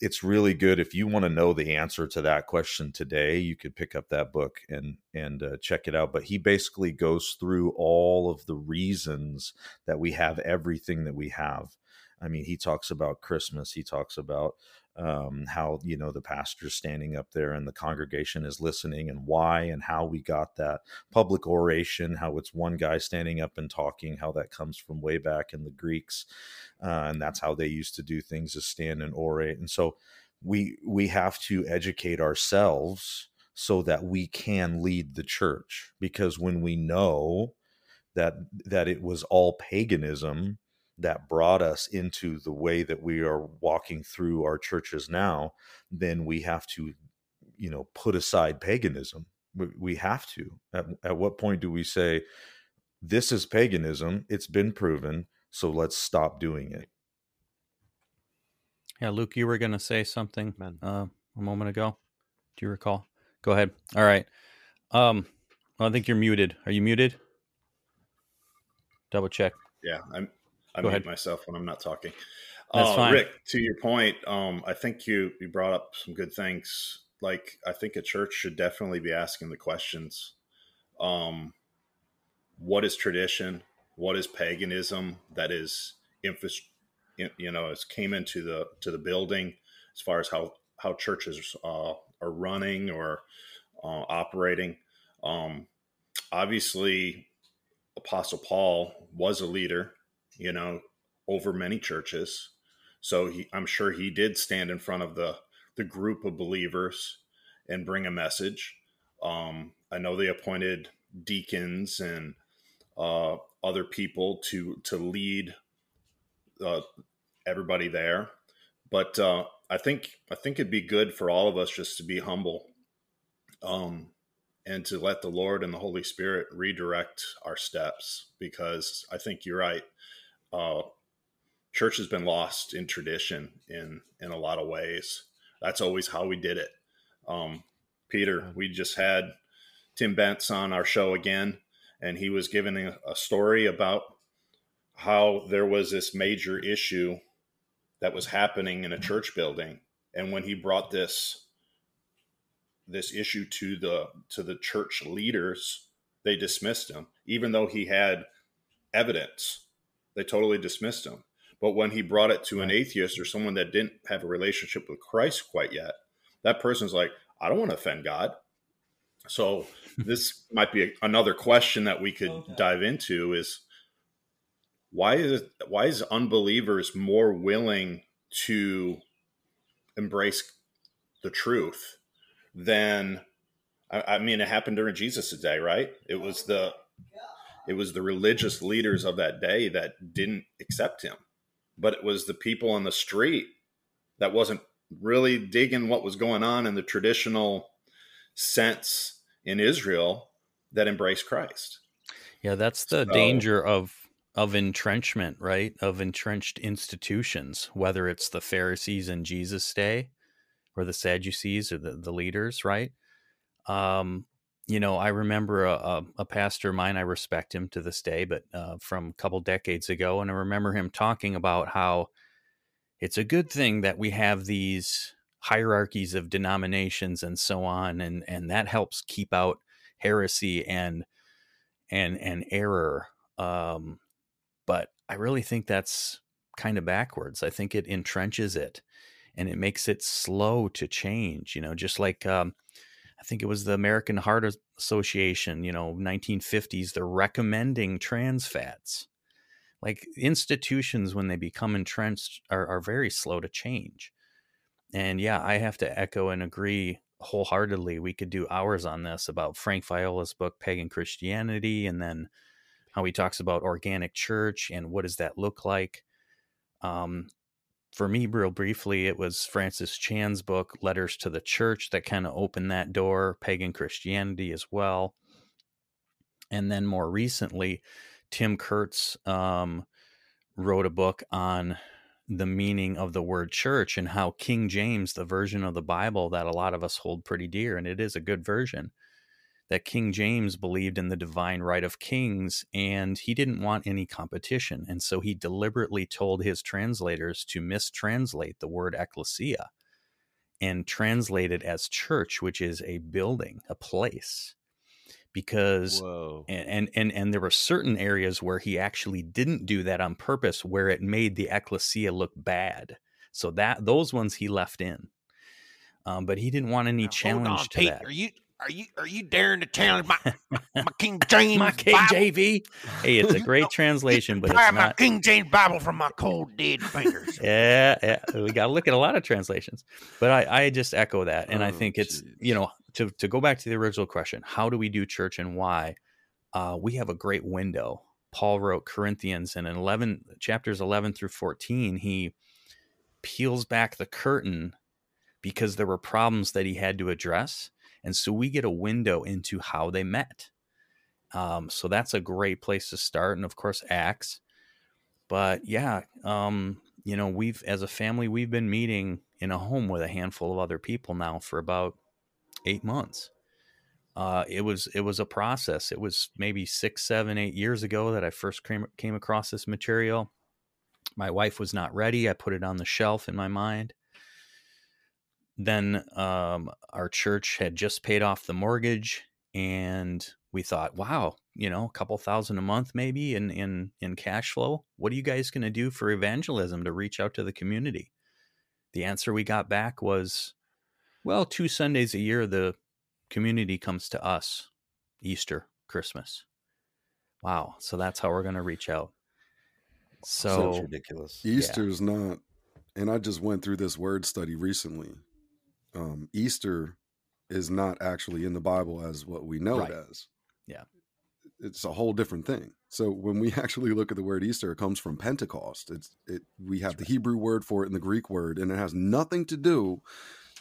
it's really good if you want to know the answer to that question today you could pick up that book and and uh, check it out but he basically goes through all of the reasons that we have everything that we have. I mean he talks about christmas he talks about um, how you know the pastor's standing up there and the congregation is listening and why and how we got that public oration how it's one guy standing up and talking how that comes from way back in the greeks uh, and that's how they used to do things is stand and orate. And so we we have to educate ourselves so that we can lead the church because when we know that that it was all paganism that brought us into the way that we are walking through our churches now then we have to you know put aside paganism we, we have to at, at what point do we say this is paganism it's been proven so let's stop doing it Yeah, Luke, you were going to say something uh, a moment ago. Do you recall? Go ahead. All right. Um, well, I think you're muted. Are you muted? Double check. Yeah, I'm. I Go mute ahead. myself when I'm not talking. That's uh, fine. Rick, to your point, um, I think you you brought up some good things. Like I think a church should definitely be asking the questions. Um, what is tradition? What is paganism? That is you know, as came into the to the building as far as how how churches uh, are running or uh, operating. Um, obviously, Apostle Paul was a leader, you know, over many churches. So he, I'm sure he did stand in front of the the group of believers and bring a message. Um, I know they appointed deacons and uh, other people to to lead uh, everybody there, but uh, I think I think it'd be good for all of us just to be humble, um, and to let the Lord and the Holy Spirit redirect our steps because I think you're right. Uh, church has been lost in tradition in in a lot of ways. That's always how we did it. Um, Peter, we just had Tim Bentz on our show again, and he was giving a, a story about how there was this major issue that was happening in a church building, and when he brought this this issue to the to the church leaders, they dismissed him, even though he had evidence They totally dismissed him. But when he brought it to an atheist or someone that didn't have a relationship with Christ quite yet, that person's like, I don't want to offend God. So (laughs) this might be a, another question that we could okay. dive into is why is why is unbelievers more willing to embrace the truth than I, I mean it happened during Jesus' day, right? It was the it was the religious leaders of that day that didn't accept him. But it was the people on the street that wasn't really digging what was going on in the traditional sense in Israel that embraced Christ. Yeah, that's the so, danger of of entrenchment, right? Of entrenched institutions, whether it's the Pharisees in Jesus' day or the Sadducees or the, the leaders, right? Um, you know, I remember a, a, a, pastor of mine, I respect him to this day, but uh, from a couple decades ago, and I remember him talking about how it's a good thing that we have these hierarchies of denominations and so on, and and that helps keep out heresy and and and error. Um, but I really think that's kind of backwards. I think it entrenches it, and it makes it slow to change. You know, just like um, I think it was the American Heart Association, you know, 1950s, they're recommending trans fats. Like institutions, when they become entrenched, are, are very slow to change. And yeah, I have to echo and agree wholeheartedly. We could do hours on this about Frank Viola's book, Pagan Christianity, and then how he talks about organic church and what does that look like. Um, for me, real briefly, it was Francis Chan's book, Letters to the Church, that kind of opened that door, pagan Christianity as well. And then more recently, Tim Kurtz um, wrote a book on the meaning of the word church and how King James, the version of the Bible that a lot of us hold pretty dear, and it is a good version, that King James believed in the divine right of kings and he didn't want any competition. And so he deliberately told his translators to mistranslate the word ecclesia and translate it as church, which is a building, a place. Because and, and and and there were certain areas where he actually didn't do that on purpose, where it made the ecclesia look bad. So that those ones he left in. Um, but he didn't want any now, challenge on, to Pete, that. Are you are you are you daring to challenge my (laughs) my King James my KJV? Hey, it's a great translation, but it's not my King James Bible from my cold dead fingers. (laughs) yeah, yeah, we got to look at a lot of translations, but I I just echo that, and oh, I think it's geez. you know to to go back to the original question, how do we do church and why? Uh, we have a great window. Paul wrote Corinthians, and in eleven chapters eleven through fourteen, he peels back the curtain because there were problems that he had to address and so we get a window into how they met. Um, so that's a great place to start. And of course, Acts. But yeah, um, you know, we've, as a family, we've been meeting in a home with a handful of other people now for about eight months. Uh, it was it was a process. It was maybe six, seven, eight years ago that I first came came across this material. My wife was not ready. I put it on the shelf in my mind, then um, our church had just paid off the mortgage and we thought wow you know a couple thousand a month maybe in in in cash flow? What are you guys going to do for evangelism to reach out to the community? The answer we got back was well two sundays a year the community comes to us easter christmas. Wow so that's how we're going to reach out. So Sounds ridiculous. Easter's yeah. not and i just went through this word study recently um, Easter is not actually in the Bible as what we know right. it as. Yeah. It's a whole different thing. So when we (laughs) actually look at the word Easter, it comes from Pentecost. It's it we have That's the right. Hebrew word for it and the Greek word, and it has nothing to do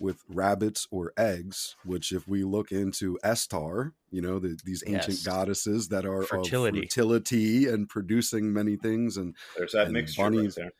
with rabbits or eggs, which if we look into Estar, you know, the, these ancient yes. goddesses that are fertility. fertility and producing many things and there's that and mixture bunnies, right there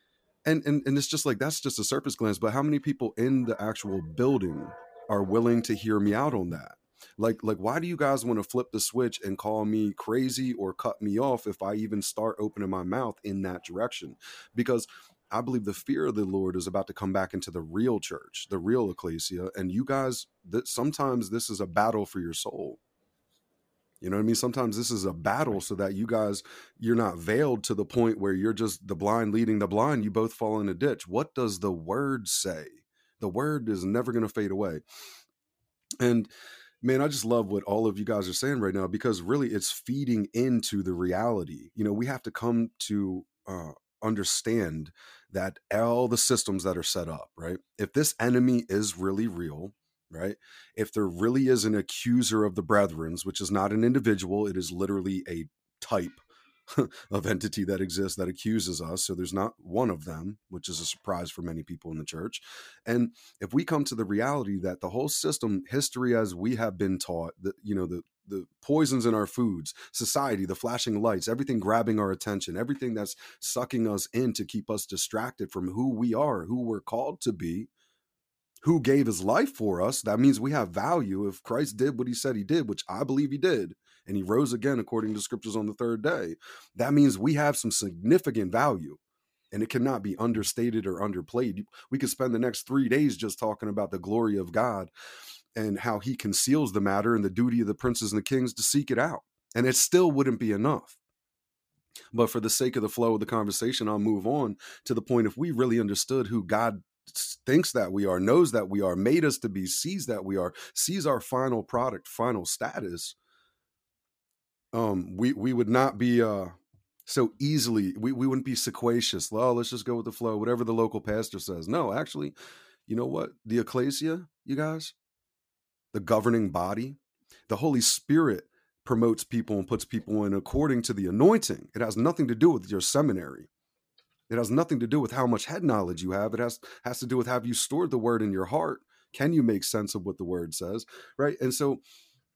and, and and it's just like that's just a surface glance but how many people in the actual building are willing to hear me out on that? Like like why do you guys want to flip the switch and call me crazy or cut me off if i even start opening my mouth in that direction? Because i believe the fear of the lord is about to come back into the real church the real ecclesia and you guys that sometimes this is a battle for your soul You know what I mean? Sometimes this is a battle so that you guys you're not veiled to the point where you're just the blind leading the blind, you both fall in a ditch. What does the word say? The word is never going to fade away. And man, I just love what all of you guys are saying right now because really it's feeding into the reality. You know, we have to come to uh, understand that all the systems that are set up, right? If this enemy is really real, right? If there really is an accuser of the brethrens, which is not an individual, it is literally a type (laughs) of entity that exists that accuses us. So there's not one of them, which is a surprise for many people in the church. And if we come to the reality that the whole system, history as we have been taught, that you know, the the poisons in our foods, society, the flashing lights, everything grabbing our attention, everything that's sucking us in to keep us distracted from who we are, who we're called to be, who gave his life for us. That means we have value. If Christ did what he said he did, which I believe he did, and he rose again according to scriptures on the third day, that means we have some significant value. And it cannot be understated or underplayed. We could spend the next three days just talking about the glory of God and how he conceals the matter and the duty of the princes and the kings to seek it out. And it still wouldn't be enough. But for the sake of the flow of the conversation, I'll move on to the point if we really understood who God thinks that we are, knows that we are, made us to be, sees that we are, sees our final product, final status, um, we we would not be uh so easily we, we wouldn't be sequacious. Well, let's just go with the flow, whatever the local pastor says. No, actually, you know what? The ecclesia, you guys, the governing body, the Holy Spirit promotes people and puts people in according to the anointing. It has nothing to do with your seminary. It has nothing to do with how much head knowledge you have. It has has to do with have you stored the word in your heart? Can you make sense of what the word says? Right? And so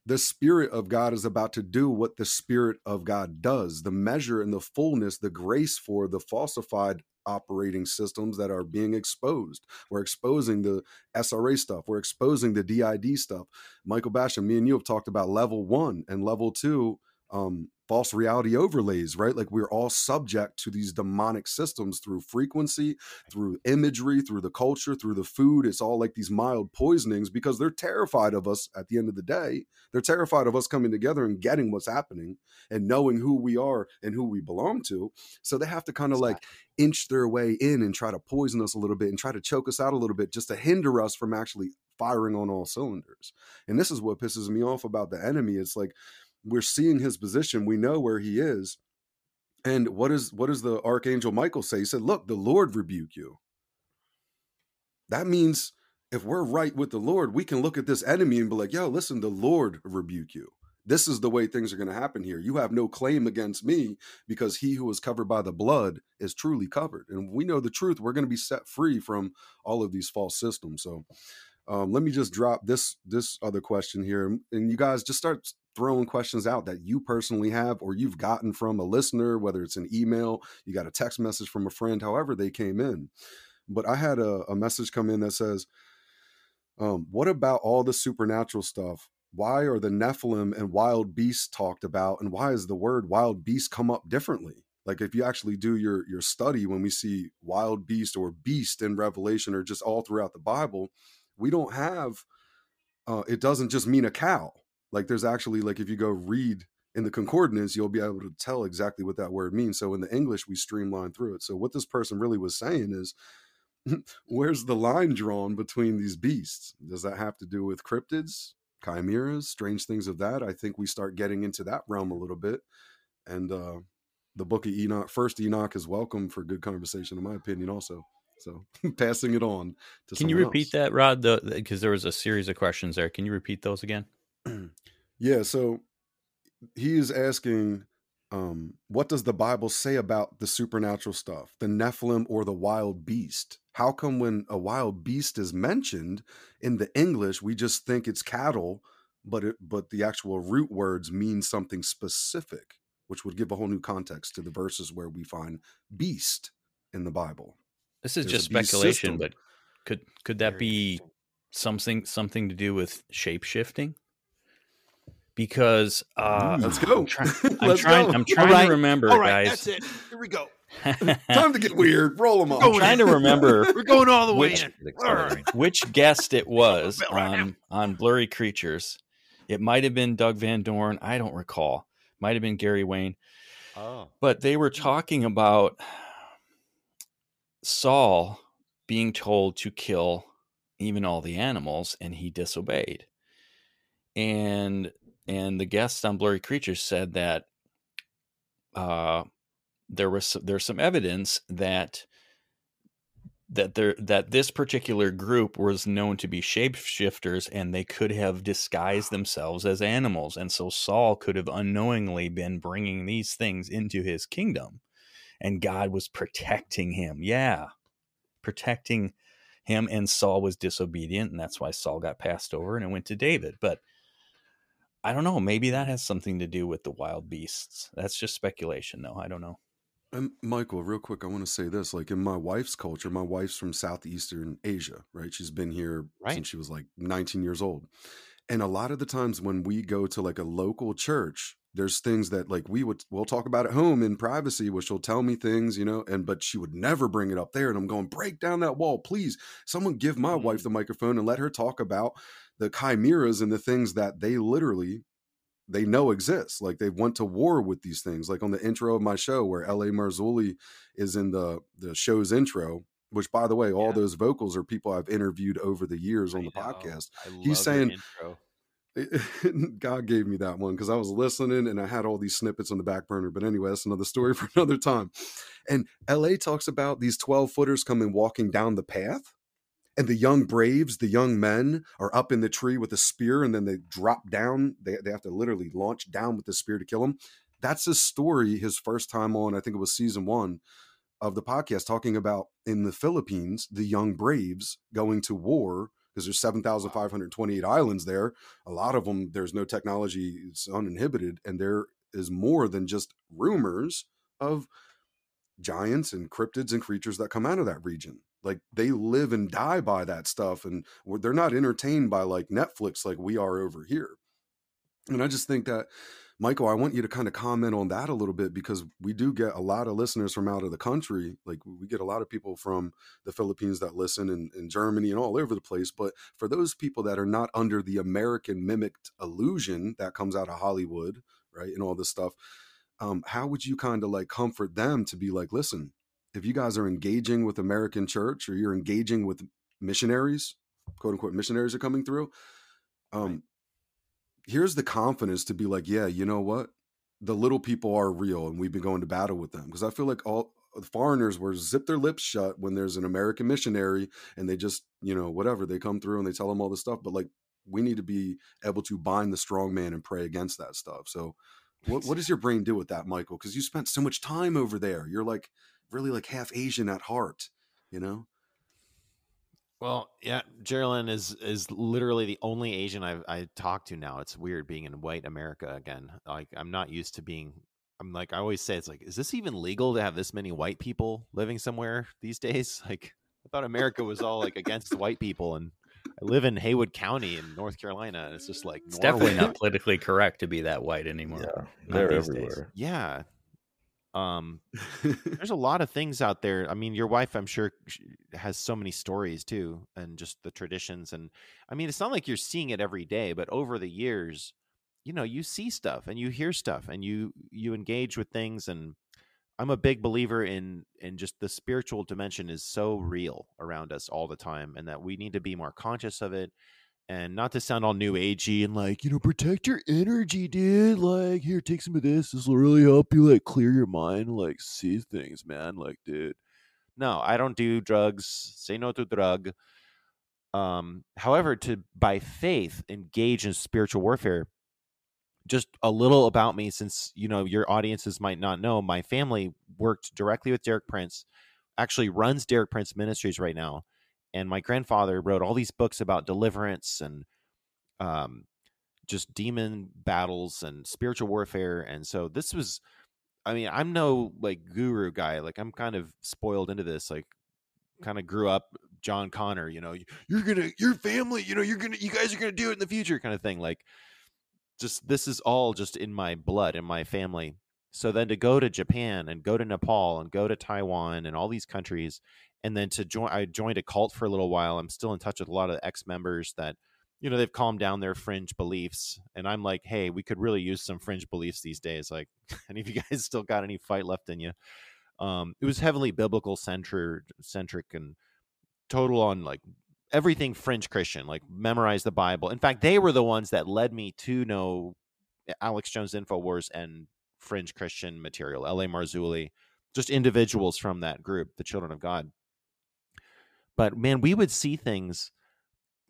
the Spirit of God is about to do what the Spirit of God does. The measure and the fullness, the grace for the falsified operating systems that are being exposed. We're exposing the SRA stuff. We're exposing the DID stuff. Michael Basham, me and you have talked about level one and level two um, false reality overlays, right? Like we're all subject to these demonic systems through frequency, through imagery, through the culture, through the food. It's all like these mild poisonings because they're terrified of us at the end of the day. They're terrified of us coming together and getting what's happening and knowing who we are and who we belong to. So they have to kind of like inch their way in and try to poison us a little bit and try to choke us out a little bit just to hinder us from actually firing on all cylinders. And this is what pisses me off about the enemy. It's like we're seeing his position we know where he is and what is what does the archangel michael say? He said look the lord rebuke you. That means if we're right with the lord we can look at this enemy and be like yo listen the lord rebuke you. This is the way things are going to happen here. You have no claim against me because he who is covered by the blood is truly covered. And we know the truth we're going to be set free from all of these false systems. So um, let me just drop this this other question here and you guys just start throwing questions out that you personally have or you've gotten from a listener, whether it's an email, you got a text message from a friend, however they came in. But I had a, a message come in that says, um, What about all the supernatural stuff? Why are the Nephilim and wild beasts talked about? And why is the word wild beast come up differently? Like if you actually do your your study when we see wild beast or beast in Revelation or just all throughout the Bible, we don't have uh, it doesn't just mean a cow like there's actually like if you go read in the concordance, you'll be able to tell exactly what that word means. So in the English, we streamline through it. So what this person really was saying is, (laughs) where's the line drawn between these beasts? Does that have to do with cryptids, chimeras, strange things of that? I think we start getting into that realm a little bit. And uh, the book of Enoch, first Enoch is welcome for good conversation, in my opinion, also. So (laughs) passing it on to Can you repeat else. that, Rod? Because the, there was a series of questions there. Can you repeat those again? (clears throat) yeah, so he is asking um, what does the Bible say about the supernatural stuff, the Nephilim or the wild beast? How come when a wild beast is mentioned in the English, we just think it's cattle, but it, but the actual root words mean something specific, which would give a whole new context to the verses where we find beast in the Bible. This is There's just speculation, but could could that be something something to do with shape shifting? Because uh, let's go. (laughs) I'm, try- I'm trying. Go. I'm trying right. to remember, all right, guys. That's it. Here we go. (laughs) Time to get weird. Roll them off. I'm trying to remember. (laughs) We're going all the which, way in. Which guest it was on on Blurry Creatures It might have been Doug Van Dorn. I don't recall. Might have been Gary Wayne. Oh. But they were talking about Saul being told to kill even all the animals and he disobeyed. And and the guest on Blurry Creatures said that uh there was there's some evidence that that there that this particular group was known to be shapeshifters and they could have disguised themselves as animals and so Saul could have unknowingly been bringing these things into his kingdom and God was protecting him. Yeah. Protecting him and Saul was disobedient and that's why Saul got passed over and it went to David. But I don't know maybe that has something to do with the wild beasts that's just speculation though I don't know And Michael, real quick, I want to say this. Like in my wife's culture, my wife's from Southeastern Asia, right? She's been here Right. since she was like 19 years old. And a lot of the times when we go to like a local church, there's things that like we would we'll talk about at home in privacy, which she'll tell me things, you know, and but she would never bring it up there. And I'm going, break down that wall, please. Someone give my wife mm. the microphone and let her talk about the chimeras and the things that they literally they know exists. Like they went to war with these things. Like on the intro of my show, where L.A. Marzulli is in the the show's intro. Which, by the way, all those vocals are people I've interviewed over the years on the podcast. I love He's saying. (laughs) God gave me that one because I was listening and I had all these snippets on the back burner. But anyway, that's another (laughs) story for another time. And LA talks about these 12 footers coming walking down the path. And the young braves, the young men, are up in the tree with a spear and then they drop down. They, they have to literally launch down with the spear to kill him. That's his story, his first time on, I think it was season one of the podcast, talking about in the Philippines, the young braves going to war because there's 7,528 islands there. A lot of them, there's no technology, it's uninhibited. And there is more than just rumors of giants and cryptids and creatures that come out of that region. Like they live and die by that stuff. And they're not entertained by like Netflix like we are over here. And I just think that, Michael, I want you to kind of comment on that a little bit because we do get a lot of listeners from out of the country. Like we get a lot of people from the Philippines that listen and, and Germany and all over the place. But for those people that are not under the American mimicked illusion that comes out of Hollywood, right, and all this stuff, um, how would you kind of like comfort them to be like, listen, if you guys are engaging with American church or you're engaging with missionaries, quote unquote missionaries are coming through, um, here's the confidence to be like, yeah, you know what? The little people are real and we've been going to battle with them. Because I feel like all the foreigners were zip their lips shut when there's an American missionary and they just, you know, whatever, they come through and they tell them all this stuff. But like we need to be able to bind the strong man and pray against that stuff. So what what does your brain do with that, Michael? Because you spent so much time over there. You're like really like half Asian at heart, you know? Well, yeah, Geraldine is is literally the only Asian I've I talked to now. It's weird being in white America again. Like I'm not used to being. I'm like I always say, it's like, is this even legal to have this many white people living somewhere these days? (laughs) Like I thought America was all like against white people, and I live in Haywood County in North Carolina, and it's just like It's definitely not politically correct to be that white anymore. Yeah, they're these days. everywhere. Yeah. Um, (laughs) there's a lot of things out there. I mean, your wife, I'm sure, has so many stories too, and just the traditions. And I mean, it's not like you're seeing it every day, but over the years, you know, you see stuff and you hear stuff and you you engage with things. And I'm a big believer in in just the spiritual dimension is so real around us all the time, and that we need to be more conscious of it. And not to sound all new agey and like, you know, protect your energy, dude. Like, here, take some of this. This will really help you, like, clear your mind, like, see things, man. Like, dude. No, I don't do drugs. Say no to drug. Um, however, to by faith engage in spiritual warfare. Just a little about me, since you know your audiences might not know. My family worked directly with Derek Prince, actually runs Derek Prince Ministries right now, and my grandfather wrote all these books about deliverance and um, just demon battles and spiritual warfare. And so this was, I mean, I'm no like guru guy. Like I'm kind of spoiled into this. Like, kind of grew up John Connor. You know, you're gonna, your family. You know, you're gonna, you guys are gonna do it in the future, kind of thing. Like, just this is all just in my blood, in my family. So then to go to Japan and go to Nepal and go to Taiwan and all these countries, and then to join, I joined a cult for a little while. I'm still in touch with a lot of ex members that you know they've calmed down their fringe beliefs and i'm like hey we could really use some fringe beliefs these days like (laughs) any of you guys still got any fight left in you um it was heavily biblical centered centric and total on like everything fringe christian like memorize the bible in fact they were the ones that led me to know alex jones infowars and fringe christian material la marzulli just individuals from that group the children of god but man we would see things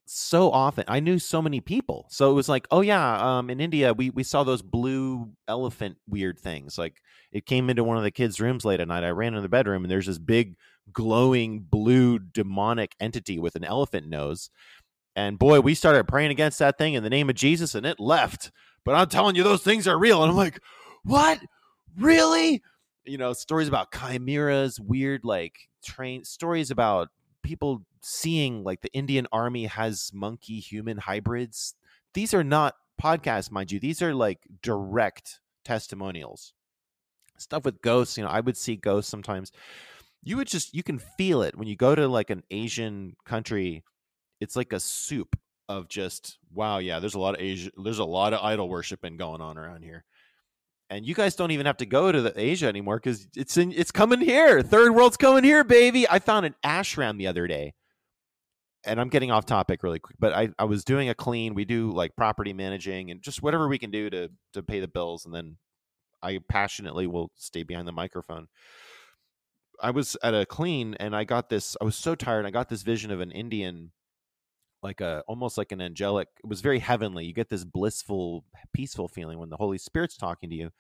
so often. I knew so many people. So it was like, oh yeah, um, in India we we saw those blue elephant weird things. Like it came into one of the kids' rooms late at night. I ran in the bedroom and there's this big glowing blue demonic entity with an elephant nose. And boy, we started praying against that thing in the name of Jesus and it left. But I'm telling you, those things are real. And I'm like, what? Really? You know, stories about chimeras, weird like train stories about people seeing like the Indian army has monkey human hybrids. These are not podcasts, mind you. These are like direct testimonials. Stuff with ghosts, you know, I would see ghosts sometimes. You would just you can feel it when you go to like an Asian country. It's like a soup of just wow, yeah, there's a lot of Asia there's a lot of idol worshiping going on around here and you guys don't even have to go to Asia anymore because it's in it's coming here. Third world's coming here, baby. I found an ashram the other day, and I'm getting off topic really quick, but I, I was doing a clean. We do like property managing and just whatever we can do to to pay the bills, and then I passionately will stay behind the microphone. I was at a clean and I got this. I was so tired. I got this vision of an Indian like a almost like an angelic it was very heavenly you get this blissful peaceful feeling when the holy spirit's talking to you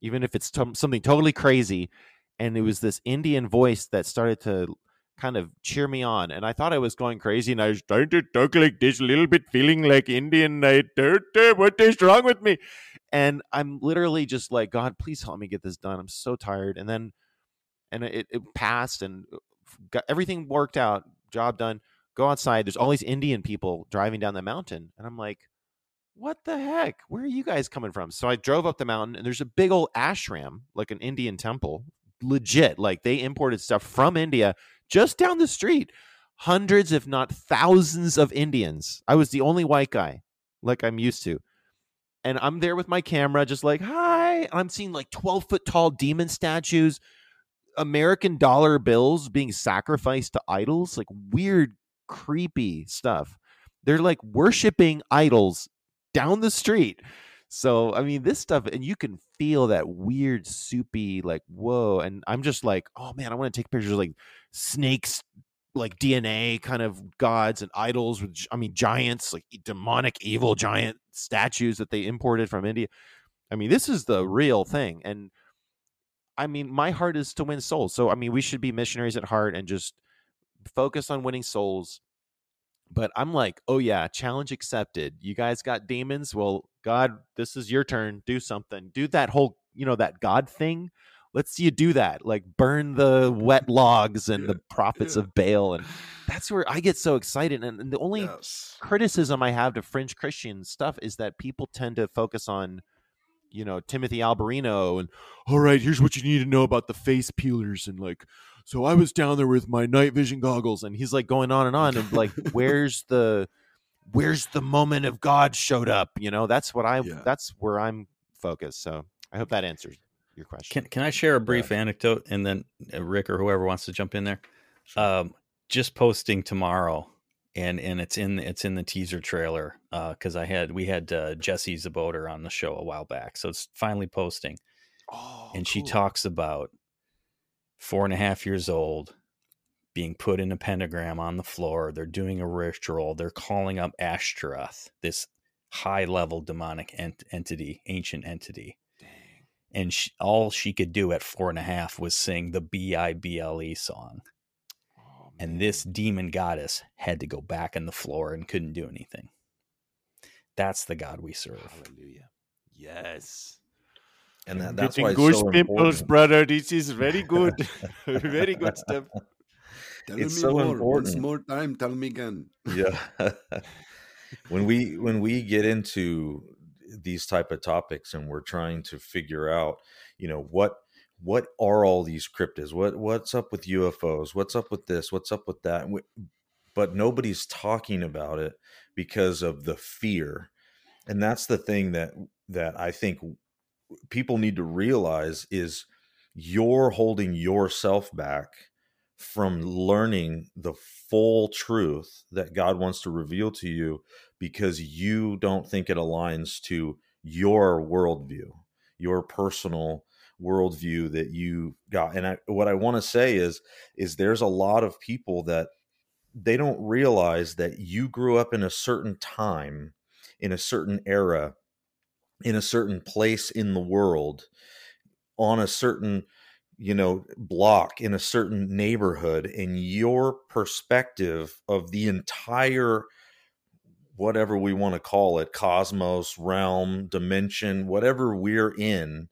even if it's something totally crazy and it was this indian voice that started to kind of cheer me on and i thought i was going crazy and i was trying to talk like this little bit feeling like indian I, what is wrong with me? And i'm literally just like god please help me get this done i'm so tired. And then and it, it passed and uh, got everything worked out job done go outside. There's all these Indian people driving down the mountain. And I'm like, what the heck? Where are you guys coming from? So I drove up the mountain and there's a big old ashram, like an Indian temple, legit. Like they imported stuff from India just down the street. Hundreds, if not thousands, of Indians. I was the only white guy, like I'm used to. And I'm there with my camera, just like, hi. I'm seeing like 12 foot tall demon statues, American dollar bills being sacrificed to idols, like weird creepy stuff. They're like worshiping idols down the street. So, I mean, this stuff, and you can feel that weird, soupy, like, whoa. And I'm just like, oh man, I want to take pictures of like snakes, like DNA kind of gods and idols with, I mean, giants, like demonic, evil giant statues that they imported from India. I mean, this is the real thing. And I mean, my heart is to win souls. So, I mean, we should be missionaries at heart and just focus on winning souls. But I'm like, oh yeah, challenge accepted. You guys got demons. Well, God, this is your turn. Do something. Do that whole, you know, that God thing. Let's see you do that. Like burn the wet logs and the prophets yeah. of Baal. And that's where I get so excited. And, and the only yes. criticism I have to fringe Christian stuff is that people tend to focus on you know Timothy Alberino and all right here's what you need to know about the face peelers and like so I was down there with my night vision goggles, and he's like going on and on, and like, (laughs) where's the, where's the moment of God showed up? You know, that's what I, yeah. that's where I'm focused. So I hope that answers your question. Can Can I share a brief yeah. anecdote, and then uh, Rick or whoever wants to jump in there? Sure. Um, just posting tomorrow, and and it's in it's in the teaser trailer because uh, I had we had uh, Jessie Czebotar on the show a while back, so it's finally posting. Oh, and cool. she talks about four and a half years old, being put in a pentagram on the floor. They're doing a ritual. They're calling up Ashtaroth, this high level demonic ent- entity, ancient entity. Dang. And she, all she could do at four and a half was sing the B I B L E song. Oh, and this demon goddess had to go back on the floor and couldn't do anything. That's the God we serve. Hallelujah. Yes and that, that's Getting why it's so pimples, brother. This is very good, (laughs) (laughs) very good stuff. Tell it's me so more. important. Once more time, tell me again. yeah. (laughs) when we when we get into these type of topics and we're trying to figure out, you know, what what are all these cryptids? What what's up with UFOs? What's up with this? What's up with that? but nobody's talking about it because of the fear. And that's the thing that that I think people need to realize is you're holding yourself back from learning the full truth that God wants to reveal to you because you don't think it aligns to your worldview, your personal worldview that you got. And I, what I want to say is, is there's a lot of people that they don't realize that you grew up in a certain time, in a certain era, in a certain place in the world, on a certain you know block in a certain neighborhood and your perspective of the entire whatever we want to call it cosmos realm dimension whatever we're in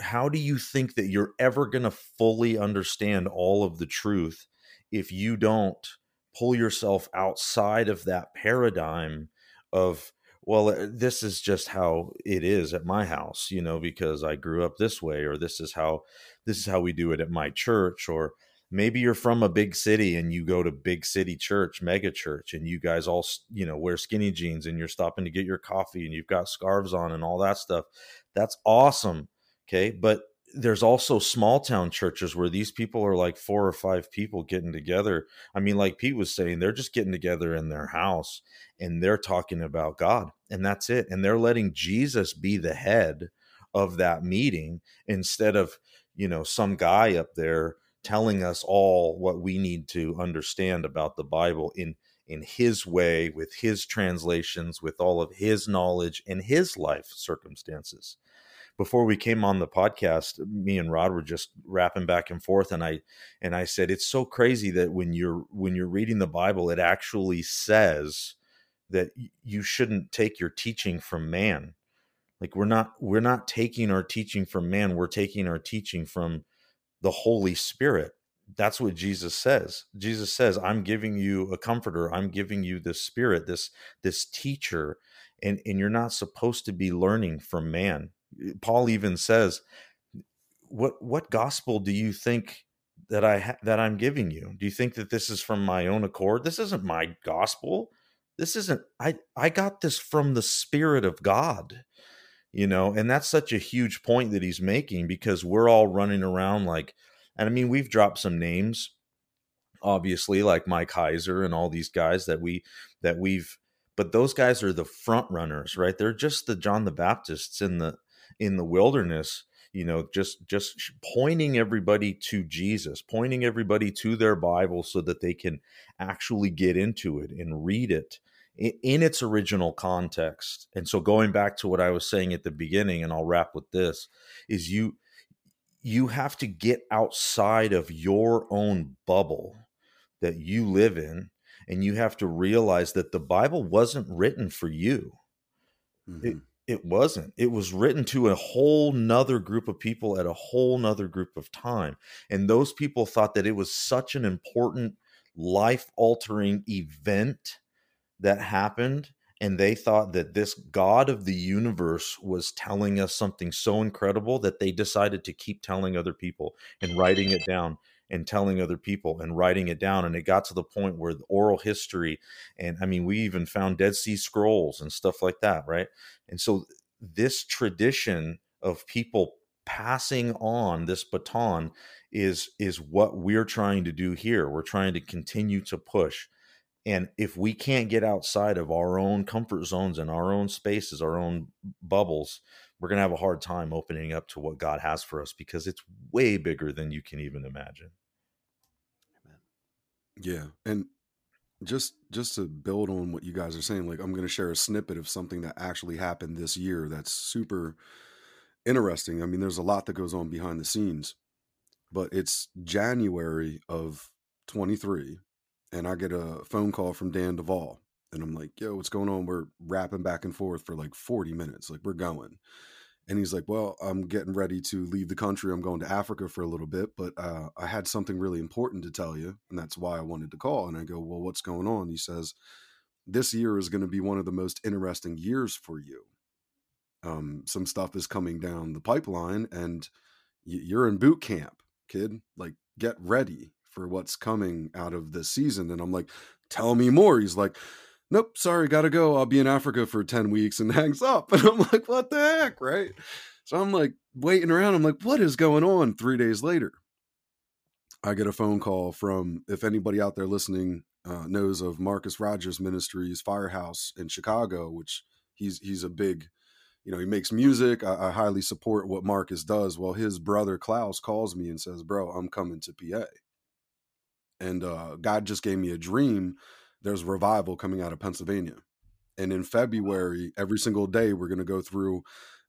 how do you think that you're ever going to fully understand all of the truth if you don't pull yourself outside of that paradigm of well uh, this is just how it is at my house you know because i grew up this way or this is how this is how we do it at my church or maybe you're from a big city and you go to big city church mega church and you guys all you know wear skinny jeans and you're stopping to get your coffee and you've got scarves on and all that stuff. That's awesome okay? But there's also small town churches where these people are like four or five people getting together. I mean, like Pete was saying, they're just getting together in their house and they're talking about God, and that's it. And they're letting Jesus be the head of that meeting instead of, you know, some guy up there telling us all what we need to understand about the Bible in in his way with his translations with all of his knowledge and his life circumstances before we came on the podcast me and rod were just rapping back and forth and i and i said it's so crazy that when you're when you're reading the bible it actually says that you shouldn't take your teaching from man. Like we're not we're not taking our teaching from man we're taking our teaching from the holy spirit. That's what jesus says. Jesus says i'm giving you a comforter. I'm giving you this spirit this this teacher and and you're not supposed to be learning from man paul even says what what gospel do you think that i ha- that i'm giving you? Do you think that this is from my own accord? This isn't my gospel. This isn't i i got this from the spirit of god. You know and that's such a huge point that he's making because we're all running around like and i mean we've dropped some names obviously like mike heiser and all these guys that we that we've but those guys are the front runners right? They're just the john the baptists in the in the wilderness you know just just pointing everybody to jesus pointing everybody to their bible so that they can actually get into it and read it in its original context and so going back to what i was saying at the beginning and i'll wrap with this is you you have to get outside of your own bubble that you live in and you have to realize that the bible wasn't written for you mm-hmm. it, it wasn't. It was written to a whole nother group of people at a whole nother group of time and those people thought that it was such an important life altering event that happened and they thought that this god of the universe was telling us something so incredible that they decided to keep telling other people and writing it down and telling other people and writing it down and it got to the point where the oral history and i mean we even found dead sea scrolls and stuff like that right? And so this tradition of people passing on this baton is is what we're trying to do here. We're trying to continue to push. And if we can't get outside of our own comfort zones and our own spaces, our own bubbles, we're going to have a hard time opening up to what God has for us because it's way bigger than you can even imagine. Yeah. And just just to build on what you guys are saying, like I'm going to share a snippet of something that actually happened this year that's super interesting. I mean, there's a lot that goes on behind the scenes, but it's January of 23 and I get a phone call from Dan Duval. And I'm like, yo, what's going on? We're rapping back and forth for like 40 minutes. Like, we're going. And he's like, well, I'm getting ready to leave the country. I'm going to Africa for a little bit, but uh, I had something really important to tell you. And that's why I wanted to call. And I go, well, what's going on? He says, this year is going to be one of the most interesting years for you. Um, some stuff is coming down the pipeline and you're in boot camp, kid. Like, get ready for what's coming out of this season. And I'm like, tell me more. He's like, nope, sorry, gotta go. I'll be in Africa for 10 weeks and (laughs) hangs up. And I'm like, what the heck? Right. So I'm like waiting around. I'm like, what is going on? Three days later, I get a phone call from, if anybody out there listening uh, knows of Marcus Rogers Ministries Firehouse in Chicago, which he's he's a big, you know, he makes music. I, I highly support what Marcus does. Well, his brother Klaus calls me and says, "Bro, I'm coming to PA." And uh, God just gave me a dream. There's revival coming out of Pennsylvania, and in February, every single day, we're going to go through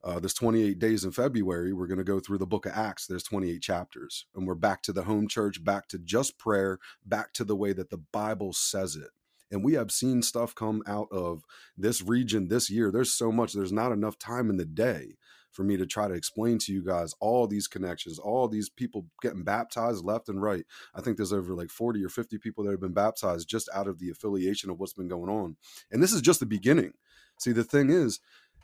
uh, there's 28 days in February. We're going to go through the book of Acts. There's 28 chapters. And we're back to the home church, back to just prayer, back to the way that the Bible says it. And we have seen stuff come out of this region this year. There's so much, there's not enough time in the day for me to try to explain to you guys all these connections, all these people getting baptized left and right. I think there's over like 40 or 50 people that have been baptized just out of the affiliation of what's been going on. And this is just the beginning. See, the thing is,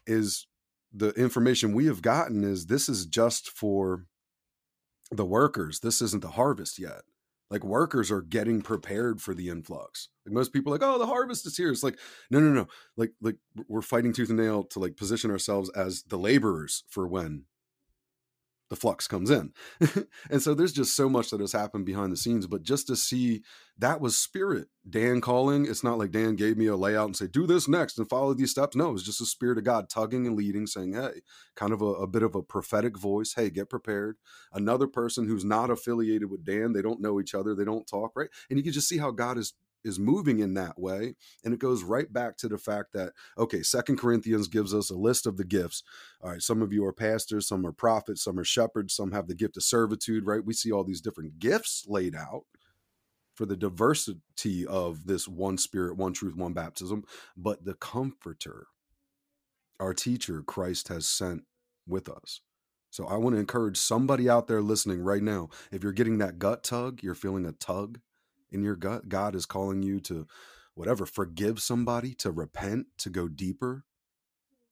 is the information we have gotten is this is just for the workers. This isn't the harvest yet. Like workers are getting prepared for the influx. Like most people, like, oh, the harvest is here. It's like, no, no, no. Like, like we're fighting tooth and nail to like position ourselves as the laborers for when the flux comes in. (laughs) and so there's just so much that has happened behind the scenes. But just to see that was spirit, Dan calling. It's not like Dan gave me a layout and say, do this next and follow these steps. No, it was just the spirit of God tugging and leading, saying, hey, kind of a, a bit of a prophetic voice. Hey, get prepared. Another person who's not affiliated with Dan, they don't know each other, they don't talk, right? And you can just see how God is is moving in that way and it goes right back to the fact that okay second corinthians gives us a list of the gifts. All right some of you are pastors some are prophets some are shepherds some have the gift of servitude right? We see all these different gifts laid out for the diversity of this one spirit one truth one baptism but the comforter our teacher christ has sent with us. So i want to encourage somebody out there listening right now if you're getting that gut tug you're feeling a tug in your gut. God is calling you to whatever, forgive somebody, to repent, to go deeper,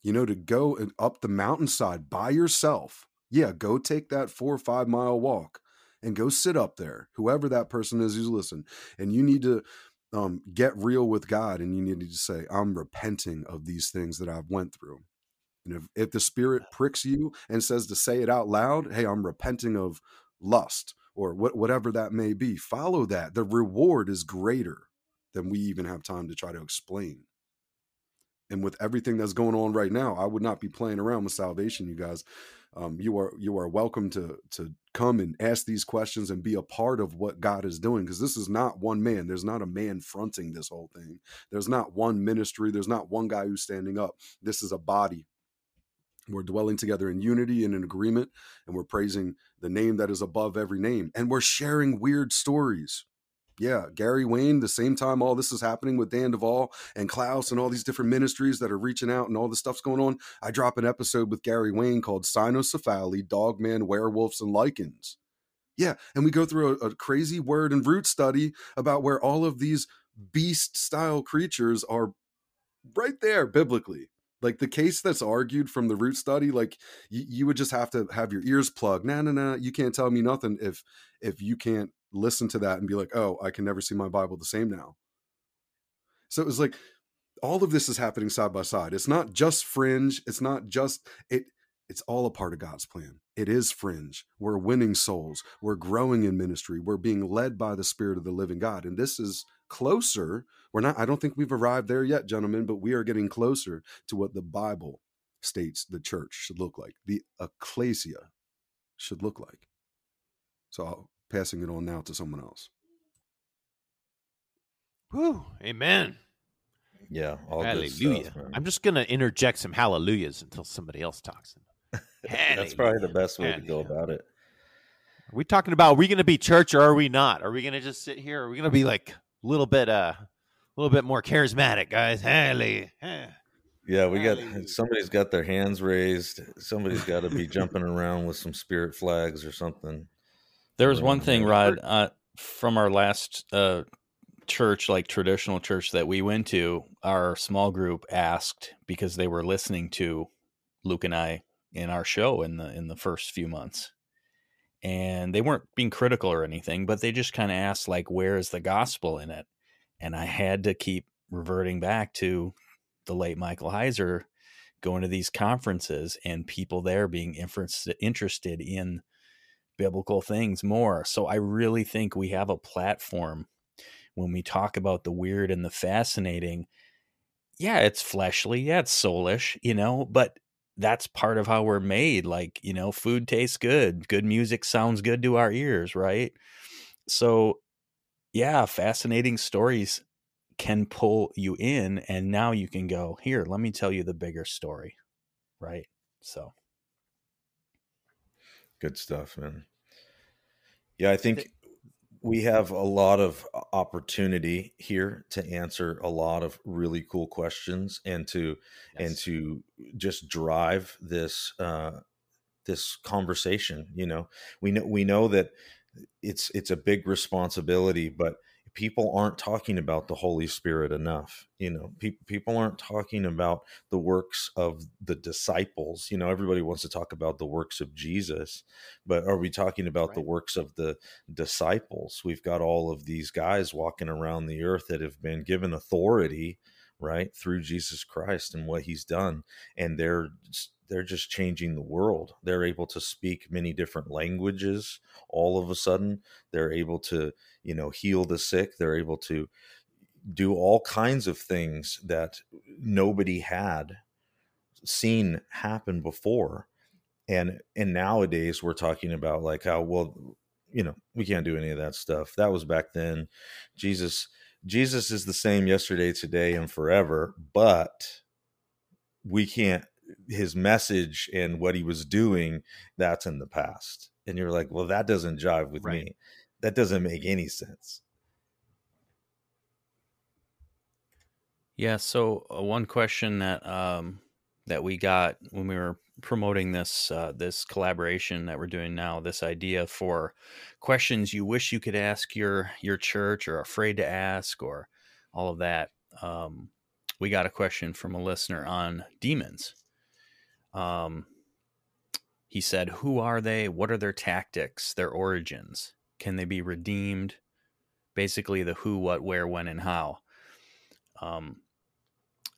you know, to go up the mountainside by yourself. Yeah, go take that four or five mile walk and go sit up there, whoever that person is who's listening. And you need to um, get real with God and you need to say, I'm repenting of these things that I've went through. And if, if the spirit pricks you and says to say it out loud, hey, I'm repenting of lust or what, whatever that may be. Follow that. The reward is greater than we even have time to try to explain. And with everything that's going on right now, I would not be playing around with salvation, you guys. Um, you are you are welcome to to come and ask these questions and be a part of what God is doing because this is not one man. There's not a man fronting this whole thing. There's not one ministry. There's not one guy who's standing up. This is a body we're dwelling together in unity and in agreement, and we're praising the name that is above every name. And we're sharing weird stories. Yeah, Gary Wayne, the same time all this is happening with Dan Duval and Klaus and all these different ministries that are reaching out and all this stuff's going on, I drop an episode with Gary Wayne called Cynocephaly, Dogman, Werewolves, and Lycans. Yeah, and we go through a, a crazy word and root study about where all of these beast style creatures are right there biblically like the case that's argued from the root study like you would just have to have your ears plugged. Nah nah nah you can't tell me nothing if if you can't listen to that and be like oh i can never see my bible the same now so it was like all of this is happening side by side. It's not just fringe. It's not just it it's all a part of god's plan. It is fringe. We're winning souls. We're growing in ministry. We're being led by the spirit of the living god. And this is closer. We're not, I don't think we've arrived there yet, gentlemen, but we are getting closer to what the Bible states the church should look like, the ecclesia should look like. So I'll, passing it on now to someone else. Whew, amen. Yeah, all hallelujah. Stuff, I'm just gonna interject some hallelujahs until somebody else talks. (laughs) That's probably the best way hallelujah. to go about it. Are we talking about are we going to be church or are we not? Are we going to just sit here? Are we going to be like a little bit uh a little bit more charismatic, guys. Hey, yeah, we got somebody's got their hands raised. Somebody's got to be jumping around with some spirit flags or something. There was one thing, Rod, uh, from our last uh, church, like traditional church that we went to. Our small group asked because they were listening to Luke and I in our show in the in the first few months, and they weren't being critical or anything, but they just kind of asked like, "Where is the gospel in it?" And I had to keep reverting back to the late Michael Heiser going to these conferences and people there being interested in biblical things more. So I really think we have a platform when we talk about the weird and the fascinating. Yeah, it's fleshly, yeah, it's soulish, you know, but that's part of how we're made. Like, you know, food tastes good, good music sounds good to our ears, right? So, yeah, fascinating stories can pull you in and now you can go here let me tell you the bigger story. Right? So good stuff man. Yeah i think we have a lot of opportunity here to answer a lot of really cool questions and to yes. and to just drive this uh this conversation you know? We know we know that it's it's a big responsibility but people aren't talking about the Holy Spirit enough. You know, pe- people aren't talking about the works of the disciples. You know, everybody wants to talk about the works of Jesus, but are we talking about right. the works of the disciples? We've got all of these guys walking around the earth that have been given authority, right, through Jesus Christ and what he's done, and they're they're just changing the world. They're able to speak many different languages all of a sudden. They're able to, you know, heal the sick. They're able to do all kinds of things that nobody had seen happen before. And and nowadays we're talking about like how well, you know, we can't do any of that stuff. That was back then. Jesus Jesus is the same yesterday, today, and forever, but we can't his message and what he was doing that's in the past. And you're like well that doesn't jive with right. me. That doesn't make any sense. Yeah so uh, one question that um that we got when we were promoting this uh, this collaboration that we're doing now this idea for questions you wish you could ask your your church or afraid to ask or all of that um, we got a question from a listener on demons um, he said, Who are they? What are their tactics, their origins? Can they be redeemed? Basically, the who, what, where, when, and how. Um,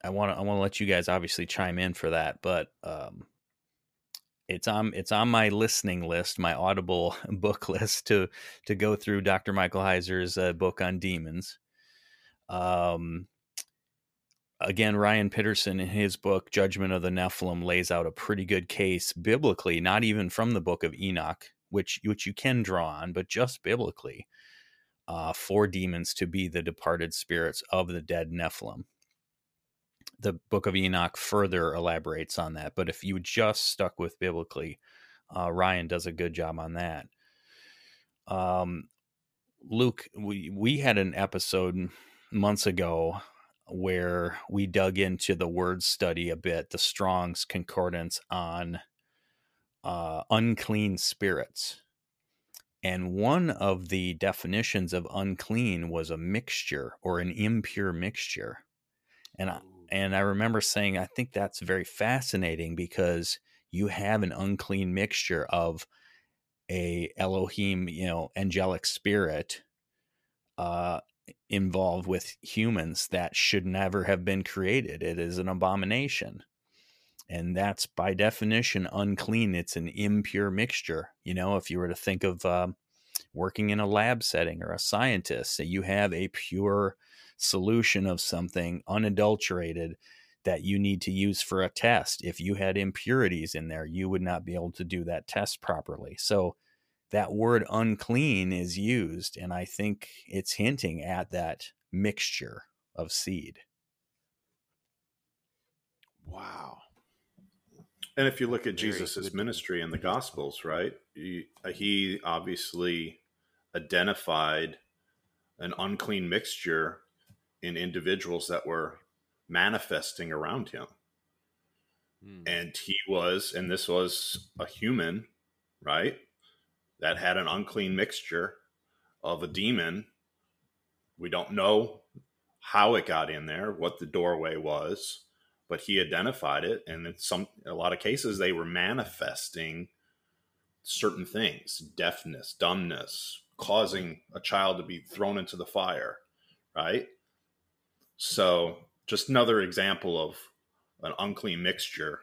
I want to I want to let you guys obviously chime in for that, but um, it's on it's on my listening list, my Audible (laughs) book list to to go through Dr. Michael Heiser's uh, book on demons. Um, again, Ryan Pitterson in his book Judgment of the Nephilim lays out a pretty good case biblically, not even from the book of Enoch, which which you can draw on, but just biblically, uh, for demons to be the departed spirits of the dead Nephilim. The book of Enoch further elaborates on that, but if you just stuck with biblically, uh, Ryan does a good job on that. Um, Luke, we we had an episode months ago where we dug into the word study a bit, the Strong's Concordance on uh, unclean spirits. And one of the definitions of unclean was a mixture or an impure mixture. And I, and I remember saying, I think that's very fascinating because you have an unclean mixture of a Elohim, you know, angelic spirit, uh, involved with humans that should never have been created. It is an abomination. And that's by definition unclean. It's an impure mixture. You know, if you were to think of um, working in a lab setting or a scientist, that you have a pure solution of something unadulterated that you need to use for a test. If you had impurities in there, you would not be able to do that test properly. So, that word unclean is used, and I think it's hinting at that mixture of seed. Wow. And if you look at Jesus' ministry in the Gospels, right, he, uh, he obviously identified an unclean mixture in individuals that were manifesting around him. Hmm. And he was, and this was a human, right? that had an unclean mixture of a demon. We don't know how it got in there, what the doorway was, but he identified it. And in some, a lot of cases, they were manifesting certain things deafness, dumbness, causing a child to be thrown into the fire, right? So, just another example of an unclean mixture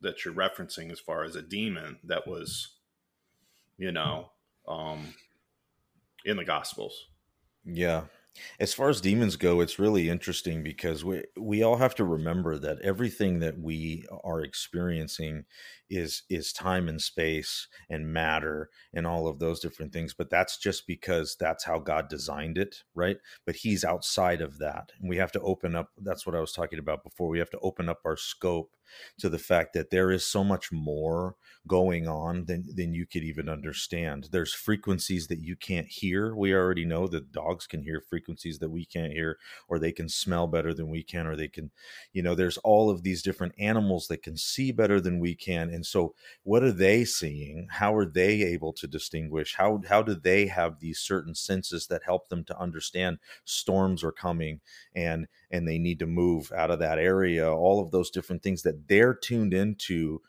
that, you're referencing as far as a demon that was, you know, um, in the Gospels. Yeah. As far as demons go, it's really interesting because we we all have to remember that everything that we are experiencing is is time and space and matter and all of those different things but that's just because that's how God designed it right? But he's outside of that and we have to open up that's what I was talking about before we have to open up our scope to the fact that there is so much more going on than than you could even understand. There's frequencies that you can't hear. We already know that dogs can hear frequencies that we can't hear or they can smell better than we can or they can you know there's all of these different animals that can see better than we can. And so what are they seeing? How are they able to distinguish? How how do they have these certain senses that help them to understand storms are coming and and they need to move out of that area? All of those different things that they're tuned into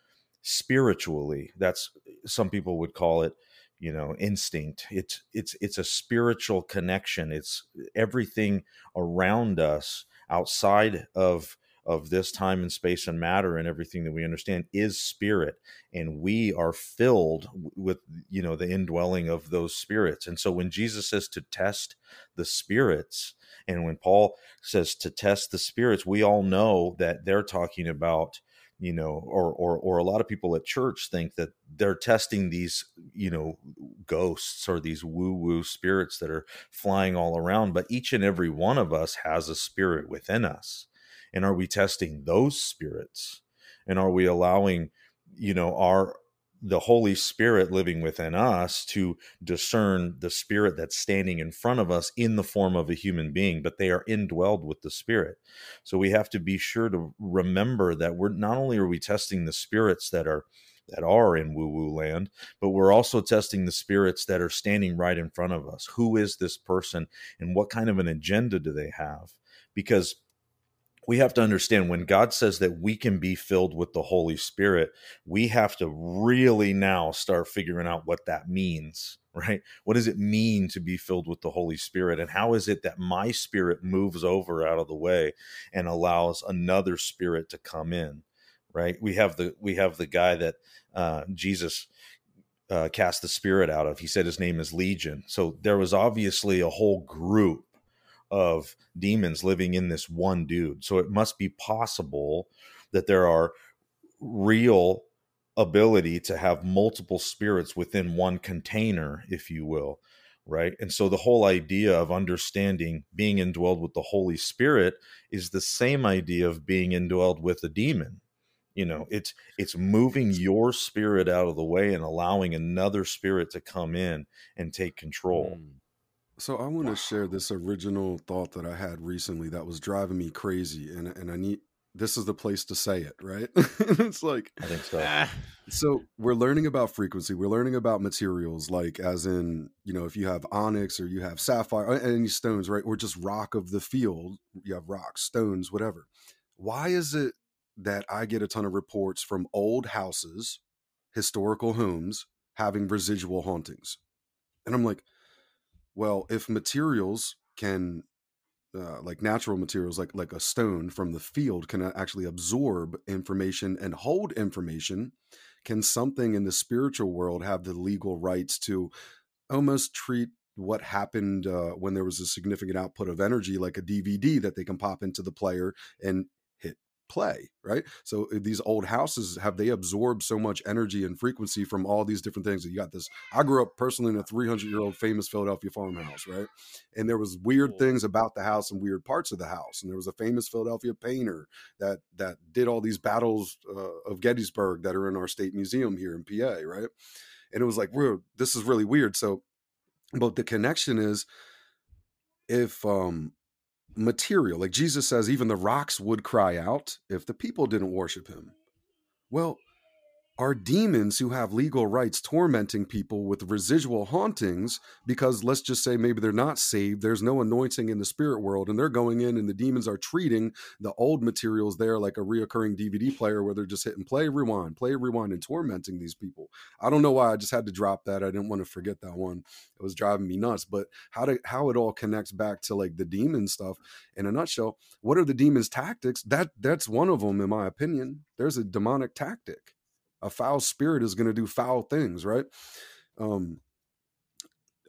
spiritually that's some people would call it you know instinct. It's it's it's a spiritual connection. It's everything around us outside of of this time and space and matter and everything that we understand is spirit. And we are filled with you know the indwelling of those spirits. And so when jesus says to test the spirits and when paul says to test the spirits we all know that they're talking about you know or or or a lot of people at church think that they're testing these you know ghosts or these woo woo spirits that are flying all around. But each and every one of us has a spirit within us and are we testing those spirits and are we allowing you know our the holy spirit living within us to discern the spirit that's standing in front of us in the form of a human being but they are indwelled with the spirit so we have to be sure to remember that we're not only are we testing the spirits that are that are in woo woo land, but we're also testing the spirits that are standing right in front of us. Who is this person and what kind of an agenda do they have? Because we have to understand when God says that we can be filled with the Holy Spirit, we have to really now start figuring out what that means, right? What does it mean to be filled with the Holy Spirit? And how is it that my spirit moves over out of the way and allows another spirit to come in? Right? We have the we have the guy that uh, Jesus uh, cast the spirit out of. He said his name is Legion. So there was obviously a whole group of demons living in this one dude. So it must be possible that there are real ability to have multiple spirits within one container, if you will. Right. And so the whole idea of understanding being indwelled with the Holy Spirit is the same idea of being indwelled with a demon. You know, it's it's moving your spirit out of the way and allowing another spirit to come in and take control. Mm. So I want to share this original thought that I had recently that was driving me crazy, and and I need this is the place to say it, right? (laughs) it's like I think so. Ah. So we're learning about frequency. We're learning about materials, like as in you know if you have onyx or you have sapphire, any stones, right, or just rock of the field. You have rocks, stones, whatever. Why is it that I get a ton of reports from old houses, historical homes having residual hauntings, and I'm like well, if materials can uh, like natural materials like like a stone from the field can actually absorb information and hold information can something in the spiritual world have the legal rights to almost treat what happened uh, when there was a significant output of energy like a dvd that they can pop into the player and play right? So uh, these old houses have they absorbed so much energy and frequency from all these different things? You got this i grew up personally in a 300 year old famous philadelphia farmhouse right? And there was weird things about the house and weird parts of the house and there was a famous philadelphia painter that that did all these battles uh, of gettysburg that are in our state museum here in pa right? And it was like weird this is really weird. So but the connection is if um material. Like Jesus says, even the rocks would cry out if the people didn't worship him. Well, are demons who have legal rights tormenting people with residual hauntings because let's just say maybe they're not saved there's no anointing in the spirit world and they're going in and the demons are treating the old materials there like a reoccurring dvd player where they're just hitting play rewind play rewind and tormenting these people. I don't know why i just had to drop that. I didn't want to forget that one. It was driving me nuts. But how to how it all connects back to like the demon stuff in a nutshell what are the demons tactics? That that's one of them in my opinion. There's a demonic tactic a foul spirit is going to do foul things right? Um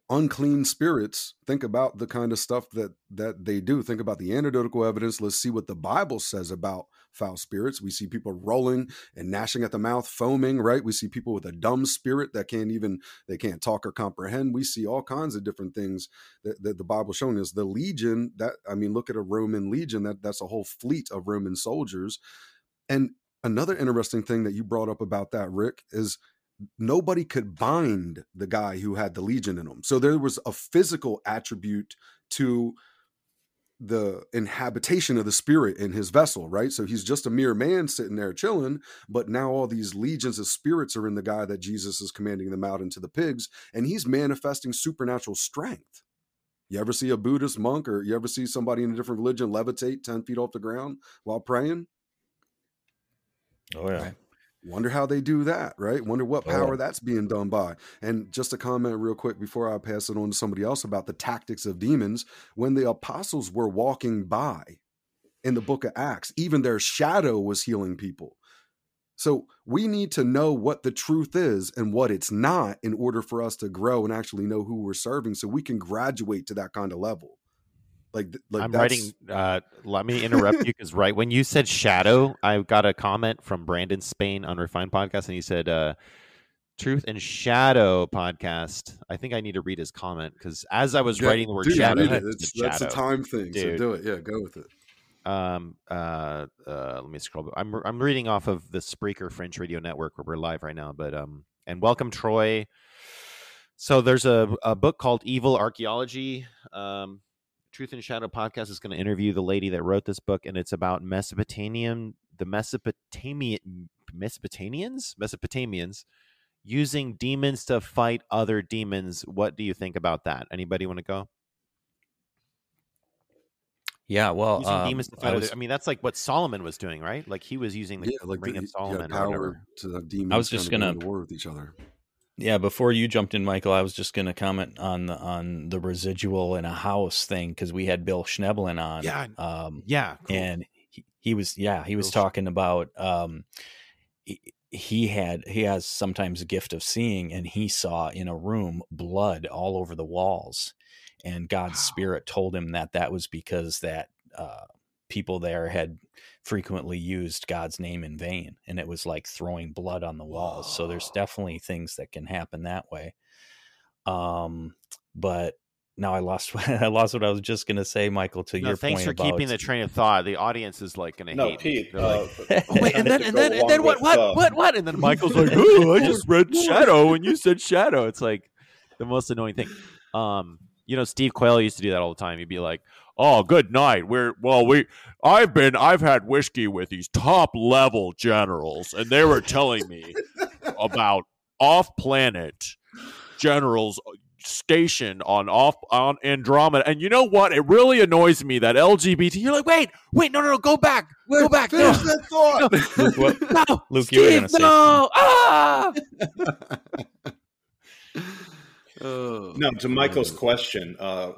unclean spirits think about the kind of stuff that that they do. Think about the anecdotal evidence. Let's see what the bible says about foul spirits. We see people rolling and gnashing at the mouth foaming right? We see people with a dumb spirit that can't even they can't talk or comprehend. We see all kinds of different things that, that the bible showing us. The legion that i mean look at a roman legion that that's a whole fleet of roman soldiers. And another interesting thing that you brought up about that, Rick, is nobody could bind the guy who had the legion in him. So there was a physical attribute to the inhabitation of the spirit in his vessel, right? So he's just a mere man sitting there chilling, but now all these legions of spirits are in the guy that Jesus is commanding them out into the pigs, and he's manifesting supernatural strength. You ever see a Buddhist monk or you ever see somebody in a different religion levitate 10 feet off the ground while praying? Oh yeah. Right. Wonder how they do that, right? Wonder what oh, power Oh, that's being done by. And just a comment real quick before I pass it on to somebody else about the tactics of demons. When the apostles were walking by in the book of Acts, even their shadow was healing people. So we need to know what the truth is and what it's not in order for us to grow and actually know who we're serving so we can graduate to that kind of level. Like, like I'm that's- writing. Uh, let me interrupt you (laughs) because right when you said shadow, I got a comment from Brandon Spain on Refined Podcast, and he said, uh, "Truth and Shadow podcast." I think I need to read his comment because as I was Yeah, writing the word dude, shadow, it. that's a time thing, so do it. Yeah, go with it. Um. Uh. uh let me scroll. I'm I'm reading off of the Spreaker Fringe Radio Network where we're live right now. But um. And welcome Troy. So there's a a book called Evil Archaeology. Um. Truth and Shadow podcast is going to interview the lady that wrote this book, and it's about Mesopotamian, the Mesopotamian Mesopotamians, Mesopotamians using demons to fight other demons. What do you think about that? Anybody want to go? Yeah, well, using um, demons to I fight other. I mean, that's like what Solomon was doing, right? Like he was using the Yeah, like ring the, of Solomon or power whatever. to have demons. I was just gonna- to war with each other. Yeah, before you jumped in, Michael, I was just going to comment on the on the residual in a house thing because we had Bill Schnoebelen on. Yeah, um, yeah, cool. and he, he was yeah he was talking about um, he, he had he has sometimes a gift of seeing, and he saw in a room blood all over the walls, and God's spirit told him that that was because that uh, people there had frequently used God's name in vain, and it was like throwing blood on the walls. So there's definitely things that can happen that way. Um, but now I lost (laughs) I lost what I was just gonna say, Michael. To No, your thanks point for keeping the train of thought. The audience is like going to No, hate Pete, me. They're like, uh, (laughs) oh, wait, and then to and go then and then what what uh, what what? And then Michael's like, (laughs) oh, I just read shadow, and you said shadow. It's like the most annoying thing. Um, you know, Steve Quayle used to do that all the time. He'd be like, "Oh, good night. We're well, we I've been I've had whiskey with these top level generals, and they were telling me (laughs) about off planet generals stationed on off on Andromeda. And you know what? It really annoys me that LGBT. You're like, wait, wait, no, no, no, go back, go back. No, that thought. (laughs) Luke, what- no, Luke, you were Steve, gonna say no, ah. Oh, (laughs) No, to Michael's question, uh,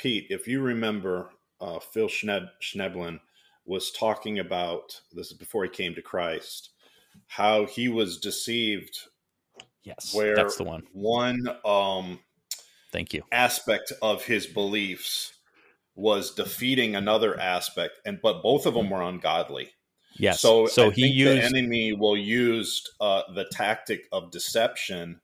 Pete, if you remember, uh, Phil Schneb- Schnoebelen was talking about this is before he came to Christ, how he was deceived. Yes, where that's the one. One um, Thank you. aspect of his beliefs was defeating another aspect, and but both of them were ungodly. Yes. So, So I he used- the enemy will use uh, the tactic of deception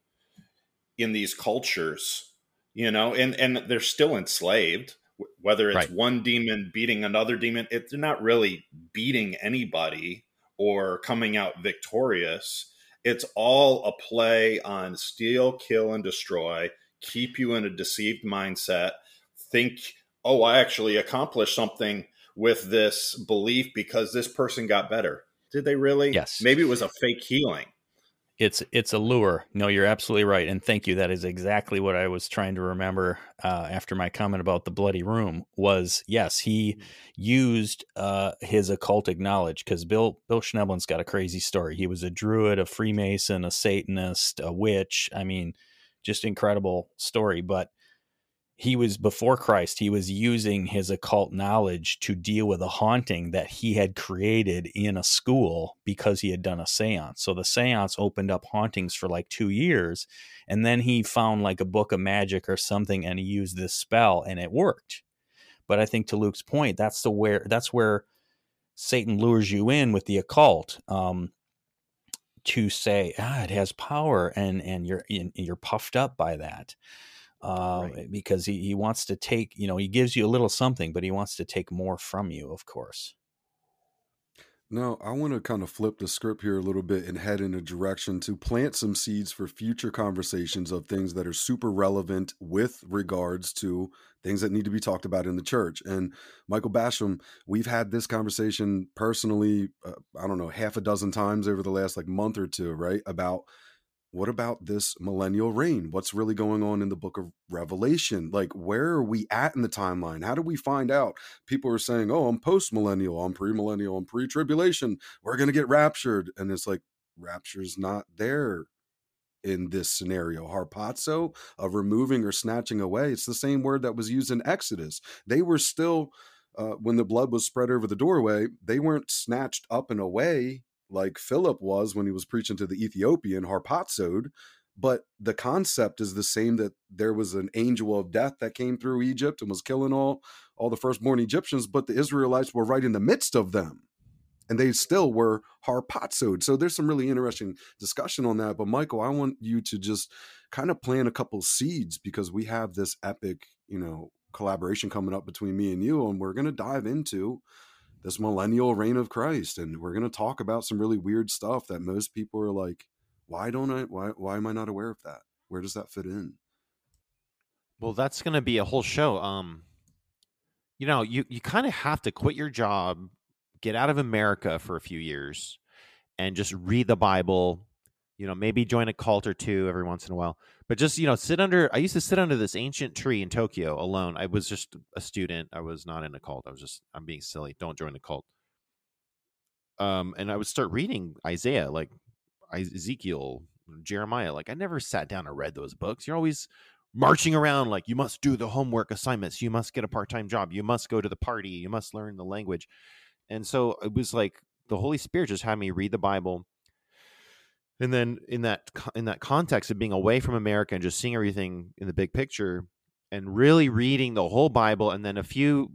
in these cultures, you know, and and they're still enslaved. Whether it's Right. one demon beating another demon, it, they're not really beating anybody or coming out victorious. It's all a play on steal, kill, and destroy. Keep you in a deceived mindset. Think, oh, I actually accomplished something with this belief because this person got better. Did they really? Yes. Maybe it was a fake healing. It's it's a lure. No, you're absolutely right, and thank you. That is exactly what I was trying to remember uh, after my comment about the bloody room. Was yes, he mm. used uh, his occultic knowledge because Bill Bill Schnoebel's got a crazy story. He was a druid, a Freemason, a Satanist, a witch. I mean, just incredible story. But he was before Christ, he was using his occult knowledge to deal with a haunting that he had created in a school because he had done a seance. So the seance opened up hauntings for like two years. And then he found like a book of magic or something and he used this spell and it worked. But I think to Luke's point, that's the where that's where Satan lures you in with the occult. Um, to say ah it has power and and you're you're puffed up by that uh, right. because he, he wants to take, you know, he gives you a little something, but he wants to take more from you, of course. Now, I want to kind of flip the script here a little bit and head in a direction to plant some seeds for future conversations of things that are super relevant with regards to things that need to be talked about in the church. And Michael Basham, we've had this conversation personally, uh, I don't know, half a dozen times over the last like month or two, right? About what about this millennial reign? What's really going on in the book of Revelation? Like, where are we at in the timeline? How do we find out? People are saying, oh, I'm post millennial, I'm pre millennial, I'm pre tribulation. We're going to get raptured. And it's like, rapture's not there in this scenario. Harpazo, of removing or snatching away, it's the same word that was used in Exodus. They were still, uh, when the blood was spread over the doorway, they weren't snatched up and away like Philip was when he was preaching to the Ethiopian harpazoed, but the concept is the same that there was an angel of death that came through Egypt and was killing all all the firstborn Egyptians, but the Israelites were right in the midst of them. And they still were harpazoed. So there's some really interesting discussion on that. But Michael, I want you to just kind of plant a couple seeds because we have this epic, you know, collaboration coming up between me and you, and we're going to dive into this millennial reign of Christ. And we're going to talk about some really weird stuff that most people are like, why don't I, why, why am I not aware of that? Where does that fit in? Well, that's going to be a whole show. Um, you know, you, you kind of have to quit your job, get out of America for a few years and just read the Bible, you know, maybe join a cult or two every once in a while. But just, you know, sit under I used to sit under this ancient tree in Tokyo alone. I was just a student. I was not in a cult. I was just I'm being silly. Don't join a cult. Um and I would start reading Isaiah, like Ezekiel, Jeremiah. Like I never sat down and read those books. You're always marching around like you must do the homework assignments, you must get a part-time job, you must go to the party, you must learn the language. And so it was like the Holy Spirit just had me read the Bible and then in that in that context of being away from america and just seeing everything in the big picture and really reading the whole bible and then a few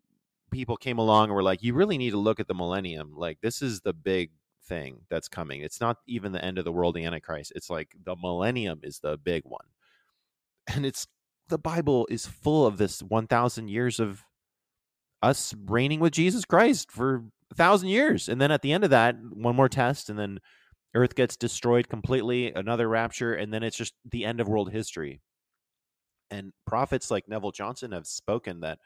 people came along and were like you really need to look at the millennium. Like this is the big thing that's coming. It's not even the end of the world the antichrist. It's like the millennium is the big one. And it's the bible is full of this 1000 years of us reigning with jesus christ for a thousand years. And then at the end of that one more test and then Earth gets destroyed completely, another rapture, and then it's just the end of world history. And prophets like Neville Johnson have spoken that,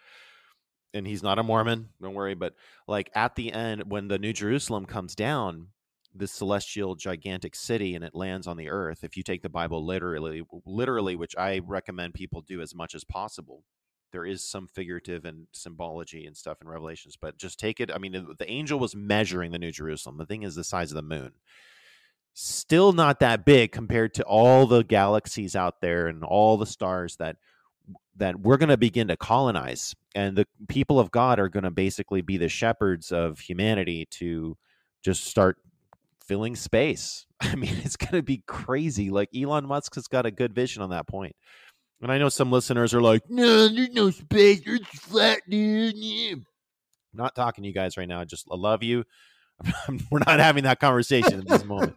and he's not a Mormon, don't worry, but like at the end, when the New Jerusalem comes down, this celestial gigantic city and it lands on the earth if you take the bible literally literally which i recommend people do as much as possible there is some figurative and symbology and stuff in revelations but just take it i mean the angel was measuring the new jerusalem the thing is the size of the moon still not that big compared to all the galaxies out there and all the stars that that we're going to begin to colonize. And the people of god are going to basically be the shepherds of humanity to just start filling space. (laughs) I mean it's going to be crazy. Like elon musk has got a good vision on that point. And i know some listeners are like no there's no space. It's flat dude. I'm not talking to you guys right now. I just i love you we're not having that conversation at this moment.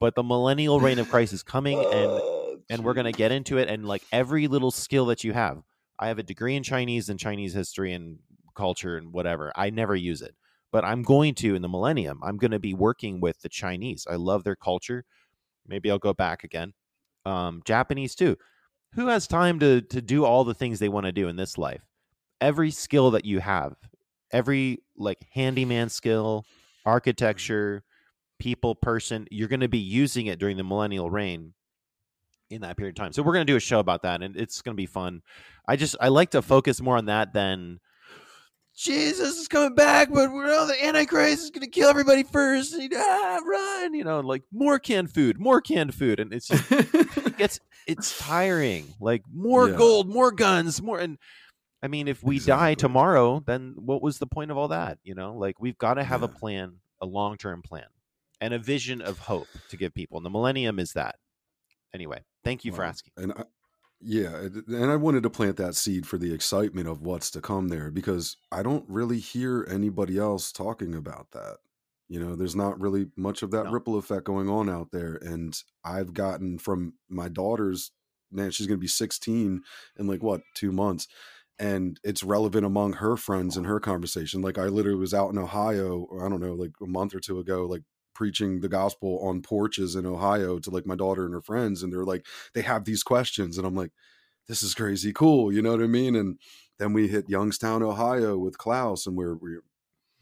But the millennial reign of Christ is (laughs) coming, and oh, and we're gonna get into it. And like every little skill that you have, I have a degree in Chinese and Chinese history and culture and whatever. I never use it, but I'm going to in the millennium. I'm going to be working with the Chinese. I love their culture. Maybe I'll go back again. Um, Japanese too. Who has time to to do all the things they want to do in this life? Every skill that you have, every like handyman skill, architecture, people, person. You're going to be using it during the millennial reign in that period of time. So we're going to do a show about that, and it's going to be fun. I just I like to focus more on that than Jesus is coming back, but we're all the Antichrist is going to kill everybody first. And, ah, run! You know, like more canned food, more canned food, and it's just, it's it's (laughs) tiring. Like more Yeah. gold, more guns, more and. I mean, if we die tomorrow, then what was the point of all that? You know, like we've got to have a plan, a long term plan, and a vision of hope to give people. And the millennium is that. Anyway, thank you for asking. And I, yeah, and I wanted to plant that seed for the excitement of what's to come there because I don't really hear anybody else talking about that. You know, there's not really much of that ripple effect going on out there. And I've gotten from my daughter's, man, she's going to be 16 in like what, two months. And it's relevant among her friends in her conversation. Like I literally was out in Ohio, or I don't know, like a month or two ago, like preaching the gospel on porches in Ohio to like my daughter and her friends. And they're like, they have these questions. And I'm like, this is crazy cool. You know what I mean? And then we hit Youngstown, Ohio with Klaus, and we're, we're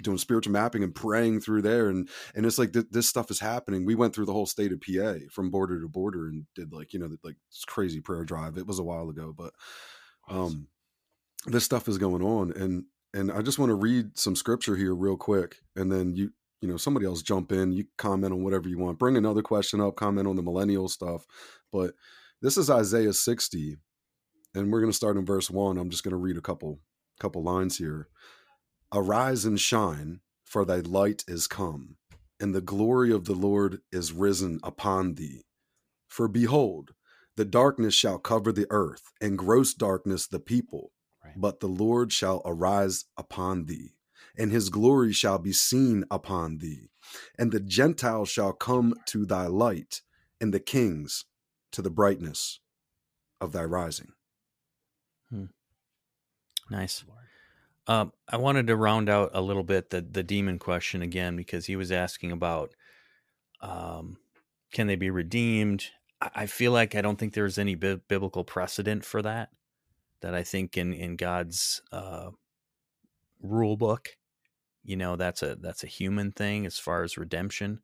doing spiritual mapping and praying through there. And and it's like th- this stuff is happening. We went through the whole state of PA from border to border and did like, you know, like this crazy prayer drive. It was a while ago, but um this stuff is going on. And and I just want to read some scripture here real quick. And then you you know, somebody else jump in, you comment on whatever you want. Bring another question up, comment on the millennial stuff. But this is Isaiah 60 and we're going to start in verse 1 i'm just going to read a couple couple lines here arise and shine for thy light is come and the glory of the lord is risen upon thee for behold the darkness shall cover the earth and gross darkness the people but the lord shall arise upon thee and his glory shall be seen upon thee and the gentiles shall come to thy light and the kings to the brightness of thy rising Hmm. Nice. Um, I wanted to round out a little bit the the demon question again because he was asking about um, can they be redeemed? I, I feel like I don't think there's any bi- biblical precedent for that. That I think in in God's uh, rule book, you know, that's a that's a human thing as far as redemption.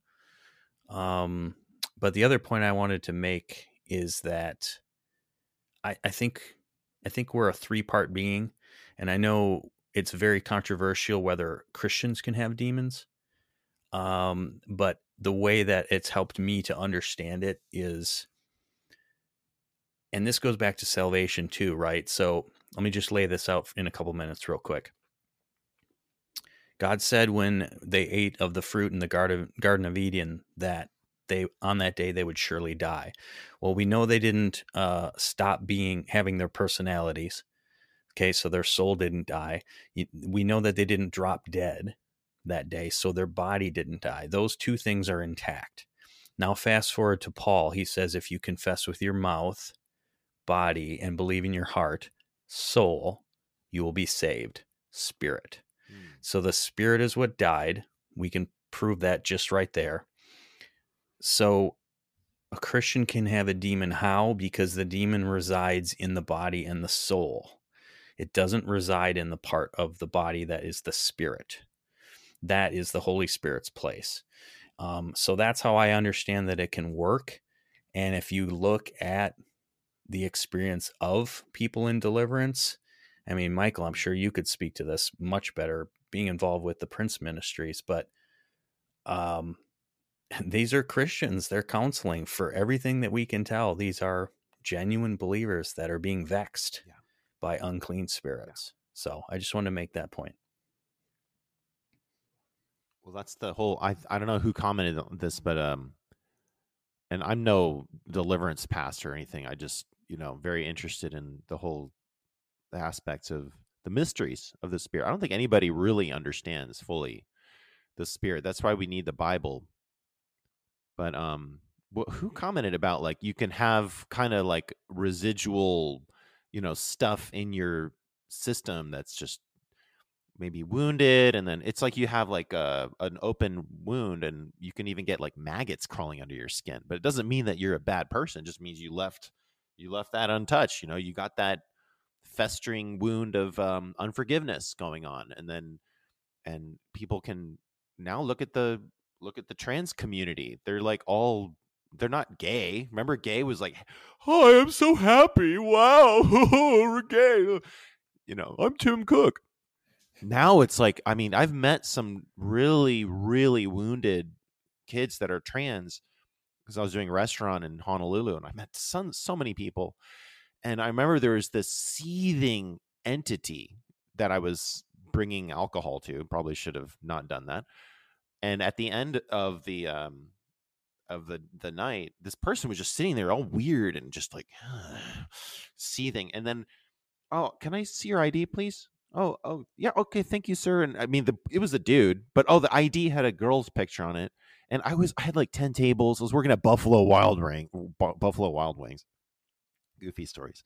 Um, but the other point I wanted to make is that I, I think I think we're a three part being, and I know it's very controversial whether Christians can have demons. Um, but the way that it's helped me to understand it is, and this goes back to salvation too, right? So let me just lay this out in a couple minutes, real quick. God said when they ate of the fruit in the garden Garden of Eden that they on that day they would surely die. Well, we know they didn't uh, stop being having their personalities. Okay, so their soul didn't die. We know that they didn't drop dead that day, so their body didn't die. Those two things are intact. Now, fast forward to Paul. He says, if you confess with your mouth, body, and believe in your heart, soul, you will be saved. Spirit. So the spirit is what died. We can prove that just right there. So a Christian can have a demon. How? Because the demon resides in the body and the soul. It doesn't reside in the part of the body that is the spirit. That is the Holy Spirit's place. Um, so that's how I understand that it can work. And if you look at the experience of people in deliverance, I mean, Michael, I'm sure you could speak to this much better being involved with the Bride Ministries, but um, (laughs) these are Christians. They're counseling for everything that we can tell. These are genuine believers that are being vexed by unclean spirits. So I just want to make that point. Well, that's the whole. I I don't know who commented on this, but um, and I'm no deliverance pastor or anything. I just you know very interested in the whole aspects of the mysteries of the spirit. I don't think anybody really understands fully the spirit. That's why we need the Bible. But um, wh- who commented about like you can have kind of like residual, you know, stuff in your system that's just maybe wounded and then it's like you have like a an open wound and you can even get like maggots crawling under your skin but it doesn't mean that you're a bad person it just means you left you left that untouched you know you got that festering wound of um, unforgiveness going on and then and people can now look at the look at the trans community. They're like all they're not gay. Remember, gay was like, "Oh, I'm so happy! Wow, (laughs) we're gay." You know, I'm Tim Cook. Now it's like, I mean, I've met some really, really wounded kids that are trans because I was doing a restaurant in Honolulu, and I met so, so many people. And I remember there was this seething entity that I was bringing alcohol to. Probably should have not done that. And at the end of the um, of the the night, this person was just sitting there all weird and just like (sighs) seething. And then, oh, can I see your ID, please? Oh, oh, yeah, okay, thank you, sir. And I mean, the it was a dude, but oh, the ID had a girl's picture on it, and I was I had like ten tables. I was working at Buffalo Wild Ring, Buffalo Wild Wings. Goofy stories.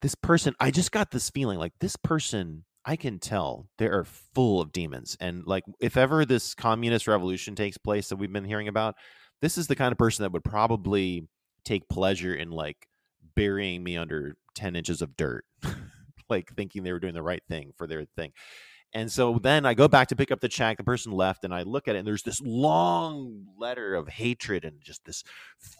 This person, I just got this feeling like this person. I can tell they are full of demons, and like if ever this communist revolution takes place that we've been hearing about, this is the kind of person that would probably take pleasure in like burying me under 10 inches of dirt (laughs) like thinking they were doing the right thing for their thing and so then I go back to pick up the check. The person left, and I look at it, and there's this long letter of hatred and just this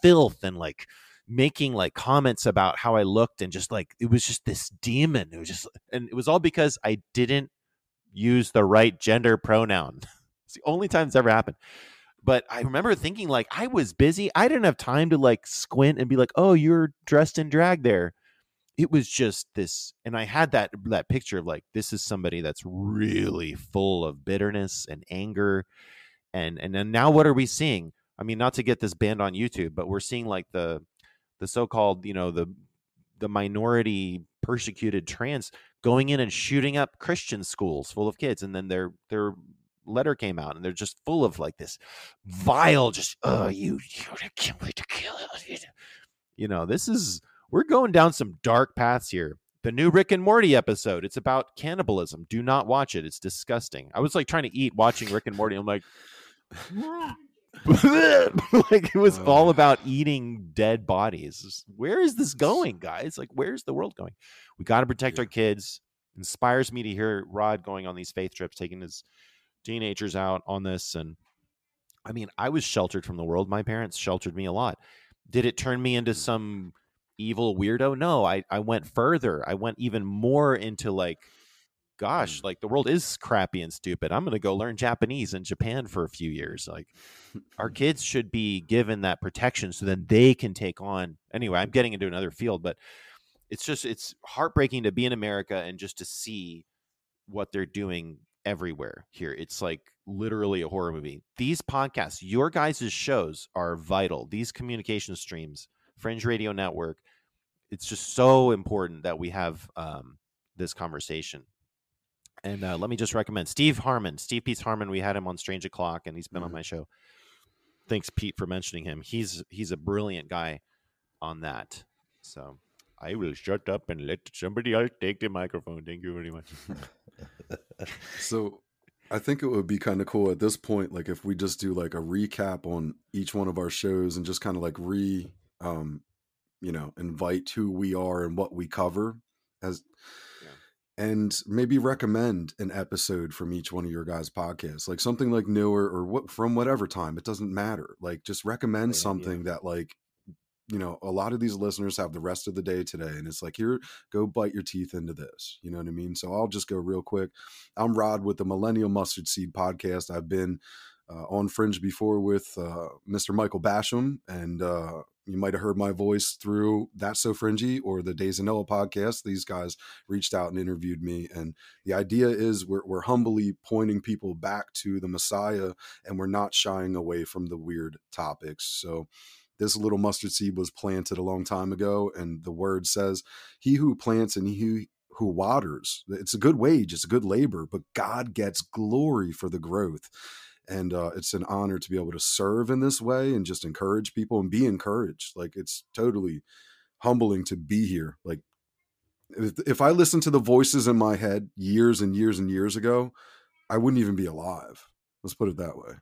filth and like making like comments about how I looked, and just like it was just this demon. It was just, and it was all because I didn't use the right gender pronoun. (laughs) it's the only time it's ever happened but I remember thinking like I was busy. I didn't have time to like squint and be like, "Oh, you're dressed in drag there." It was just this and I had that that picture of like this is somebody that's really full of bitterness and anger and and then now what are we seeing? I mean, not to get this banned on YouTube, but we're seeing like the the so-called, you know, the the minority persecuted trans going in and shooting up Christian schools full of kids and then they're they're letter came out and they're just full of like this vile just oh you, you can't wait to kill it (laughs) you know this is we're going down some dark paths here. The new rick and morty episode it's about cannibalism. Do not watch it. It's disgusting. I was like trying to eat watching rick and morty. I'm like (laughs) like it was all about eating dead bodies. Where is this going guys? Like where's the world going? We got to protect our kids. Inspires me to hear rod going on these faith trips taking his teenagers out on this. And I mean, I was sheltered from the world. My parents sheltered me a lot. Did it turn me into mm. some evil weirdo? No, I, I went further. I went even more into like, gosh, hmm. like the world is crappy and stupid. I'm going to go learn Japanese in Japan for a few years. Like, our (laughs) kids should be given that protection so then they can take on. Anyway, I'm getting into another field, but it's just, it's heartbreaking to be in America and just to see what they're doing everywhere here. It's like literally a horror movie. These podcasts, your guys' shows are vital. These communication streams, Fringe Radio Network, it's just so important that we have um, this conversation. And uh, let me just recommend Steve Harmon, Steve Peace Harmon. We had him on Strange O'clock, and he's been mm-hmm. on my show. Thanks, Pete, for mentioning him. He's he's a brilliant guy on that. So I will shut up and let somebody else take the microphone. Thank you very much. (laughs) so I think it would be kind of cool at this point, like if we just do like a recap on each one of our shows and just kind of like re, um, you know, invite who we are and what we cover as, yeah. and maybe recommend an episode from each one of your guys' podcasts, like something like newer or what from whatever time. It doesn't matter. Like just recommend yeah, something yeah. that like you know, a lot of these listeners have the rest of the day today. And it's like, here, go bite your teeth into this. You know what I mean? So I'll just go real quick. I'm Rod with the Millennial Mustard Seed podcast. I've been uh, on Fringe before with uh, Mr. Michael Basham, and uh, you might have heard my voice through That's So Fringy or the Days of Noah podcast. These guys reached out and interviewed me. And the idea is we're, we're humbly pointing people back to the Messiah, and we're not shying away from the weird topics. So, this little mustard seed was planted a long time ago and the word says he who plants and he who waters it's a good wage it's a good labor but god gets glory for the growth and uh, it's an honor to be able to serve in this way and just encourage people and be encouraged. Like it's totally humbling to be here. Like if, if i listened to the voices in my head years and years and years ago i wouldn't even be alive. Let's put it that way.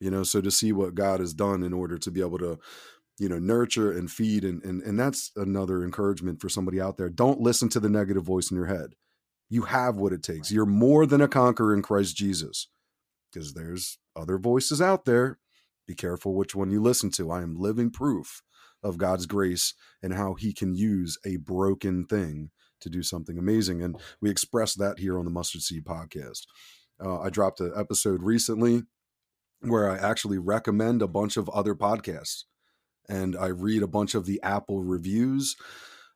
You know so to see what god has done in order to be able to you know nurture and feed and and, and that's another encouragement for somebody out there. Don't listen to the negative voice in your head. You have what it takes. You're more than a conqueror in christ jesus because there's other voices out there. Be careful which one you listen to. I am living proof of God's grace and how he can use a broken thing to do something amazing. And we express that here on the Mustard Seed podcast. Uh, I dropped an episode recently where I actually recommend a bunch of other podcasts and I read a bunch of the Apple reviews.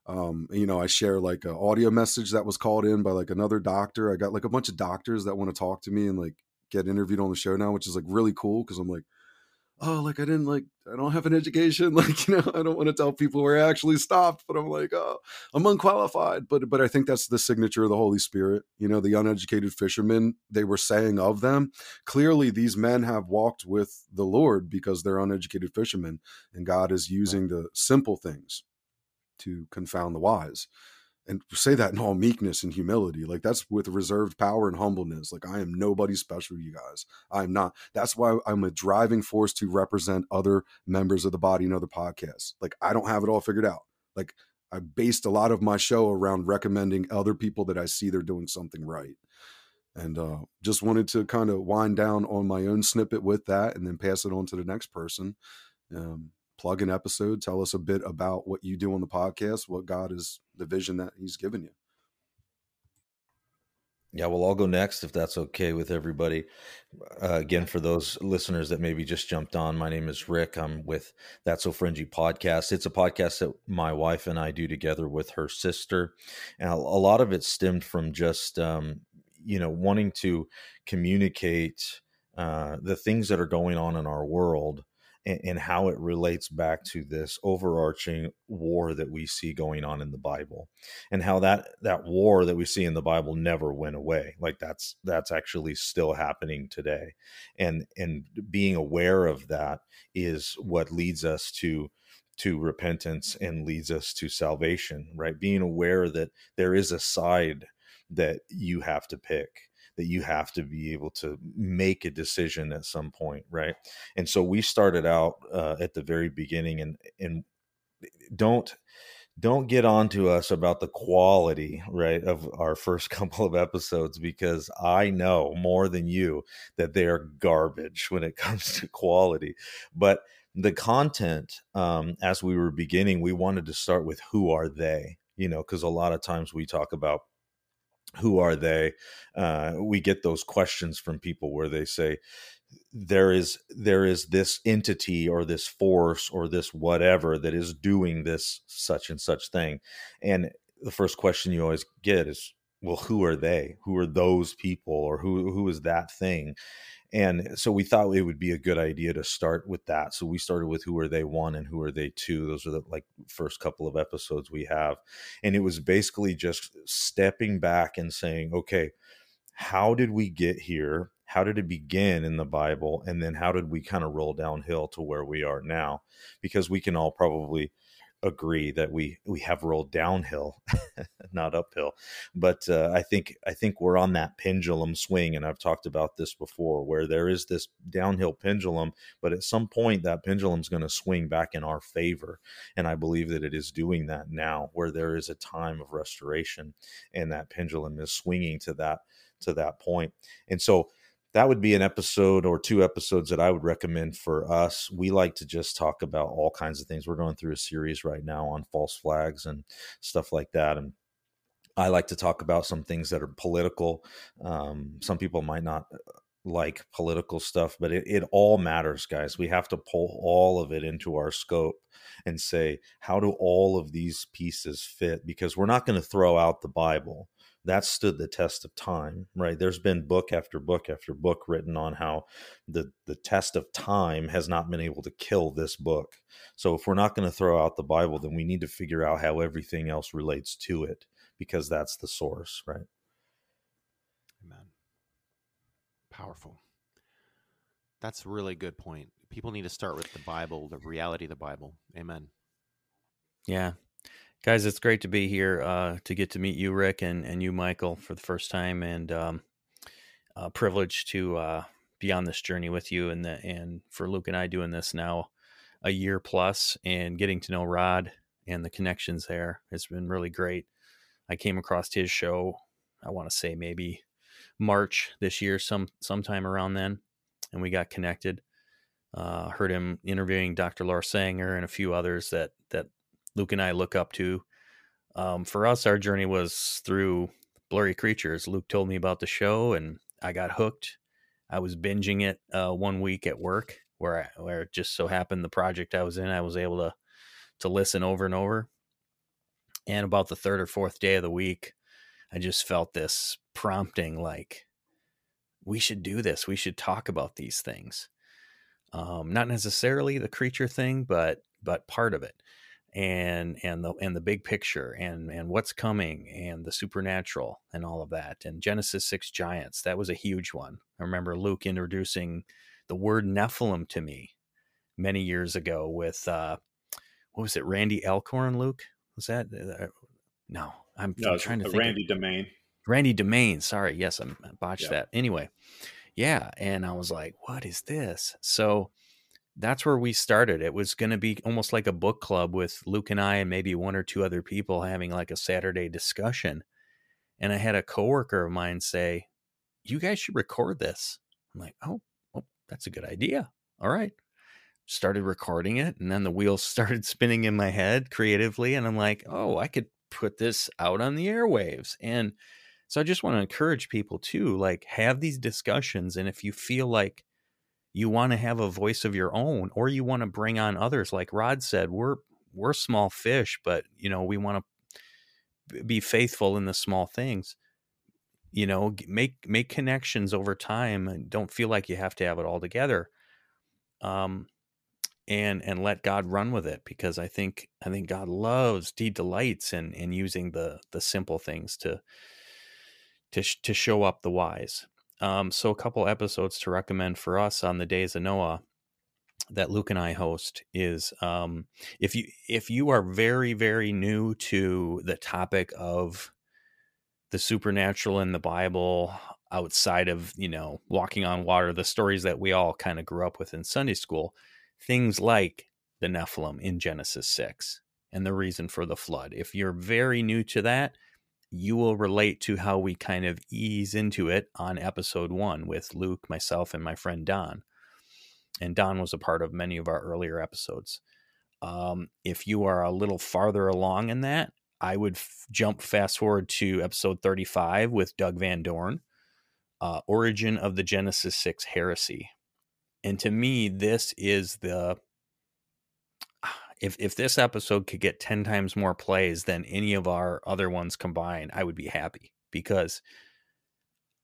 Um, you know, I share like an audio message that was called in by like another doctor. I got like a bunch of doctors that want to talk to me and like get interviewed on the show now, which is like really cool because I'm like, oh, like I didn't like I don't have an education. (laughs) Like, you know, I don't want to tell people where I actually stopped, but I'm like, oh, I'm unqualified. But but I think that's the signature of the Holy Spirit. You know, the uneducated fishermen, they were saying of them, clearly these men have walked with the Lord because they're uneducated fishermen, and God is using the simple things to confound the wise and say that in all meekness and humility. Like that's with reserved power and humbleness. Like I am nobody special, you guys. I'm not. That's why I'm a driving force to represent other members of the body and other podcasts. Like I don't have it all figured out. Like I based a lot of my show around recommending other people that I see they're doing something right. And uh, just wanted to kind of wind down on my own snippet with that and then pass it on to the next person. Um, plug an episode, tell us a bit about what you do on the podcast, what God is the vision that He's given you. Yeah, well, I'll go next if that's okay with everybody. Uh, again, for those listeners that maybe just jumped on, my name is Rick. I'm with That's So Fringy podcast. It's a podcast that my wife and I do together with her sister. And a lot of it stemmed from just, um, you know, wanting to communicate uh, the things that are going on in our world and, how it relates back to this overarching war that we see going on in the Bible, and how that that war that we see in the Bible never went away. Like that's that's actually still happening today, and and being aware of that is what leads us to to repentance and leads us to salvation right? Being aware that there is a side that you have to pick that you have to be able to make a decision at some point, right? And so we started out uh, at the very beginning, and and don't don't get on to us about the quality right of our first (laughs) couple of episodes because i know more than you that they are garbage when it (laughs) comes to quality but the content um, as we were beginning we wanted to start with who are they you know because a lot of times we talk about who are they? Uh, we get those questions from people where they say there is there is this entity or this force or this whatever that is doing this such and such thing. And the first question you always get is well who are they? Who are those people or who who is that thing and so we thought it would be a good idea to start with that. So we started with who are they one and who are they two. Those are the like first couple of episodes we have. And it was basically just stepping back and saying, okay, how did we get here? How did it begin in the Bible? And then how did we kind of roll downhill to where we are now? Because we can all probably agree that we we have rolled downhill, (laughs) not uphill. But uh, I think I think we're on that pendulum swing, and I've talked about this before, where there is this downhill pendulum, but at some point that pendulum is going to swing back in our favor, and I believe that it is doing that now, where there is a time of restoration, and that pendulum is swinging to that to that point, and so that would be an episode or two episodes that I would recommend for us. We like to just talk about all kinds of things. We're going through a series right now on false flags and stuff like that. And I like to talk about some things that are political. Um, some people might not uh, like political stuff, but it, it all matters, guys. We have to pull all of it into our scope and say, how do all of these pieces fit? Because we're not going to throw out the Bible that stood the test of time right? There's been book after book after book written on how the the test of time has not been able to kill this book. So if we're not going to throw out the bible then we need to figure out how everything else relates to it because that's the source right? Amen. Powerful. That's a really good point. People need to start with the bible the reality of the bible. Amen. Yeah guys it's great to be here uh, to get to meet you rick and, and you michael for the first time and um, privileged to uh, be on this journey with you and the, and for luke and i doing this now a year plus and getting to know rod and the connections there has been really great i came across his show i want to say maybe march this year some sometime around then and we got connected. Uh, heard him interviewing Dr. Laura Sanger and a few others that that Luke and I look up to. Um, for us, our journey was through Blurry Creatures. Luke told me about the show, and I got hooked. I was binging it uh, one week at work, where I, where it just so happened the project I was in, I was able to to listen over and over. And about the third or fourth day of the week, I just felt this prompting, like we should do this. We should talk about these things. Um, not necessarily the creature thing, but but part of it and and the and the big picture and and what's coming and the supernatural and all of that and Genesis 6 giants that was a huge one. I remember Luke introducing the word Nephilim to me many years ago with uh what was it Randy Alcorn Luke was that uh, no I'm, no, I'm trying to think Randy of, DeMain Randy DeMain sorry yes I'm, I botched Yeah. that anyway yeah and I was like what is this so that's where we started. It was going to be almost like a book club with Luke and I and maybe one or two other people having like a Saturday discussion. And I had a coworker of mine say, "You guys should record this." I'm like, "Oh, well, that's a good idea." All right. Started recording it and then the wheels (laughs) started spinning in my head creatively and I'm like, "Oh, I could put this out on the airwaves." And so I just want to encourage people to like have these discussions and if you feel like you want to have a voice of your own or you want to bring on others like rod said we're we're small fish but you know we want to be faithful in the small things. You know make make connections over time and don't feel like you have to have it all together um and and let god run with it because i think i think god loves he delights in in using the the simple things to to to show up the wise um, so a couple episodes to recommend for us on the days of Noah that Luke and I host is um, if you if you are very very new to the topic of the supernatural in the Bible outside of you know walking on water the stories that we all kind of grew up with in Sunday school things like the Nephilim in Genesis 6 and the reason for the flood. If you're very new to that you will relate to how we kind of ease into it on episode one with Luke, myself, and my friend Don. And Don was a part of many of our earlier episodes. Um, if you are a little farther along in that, I would f- jump fast forward to episode 35 with Doug Van Dorn, uh, Origin of the Genesis 6 Heresy. And to me, this is the if if this episode could get 10 times more plays than any of our other ones combined, I would be happy because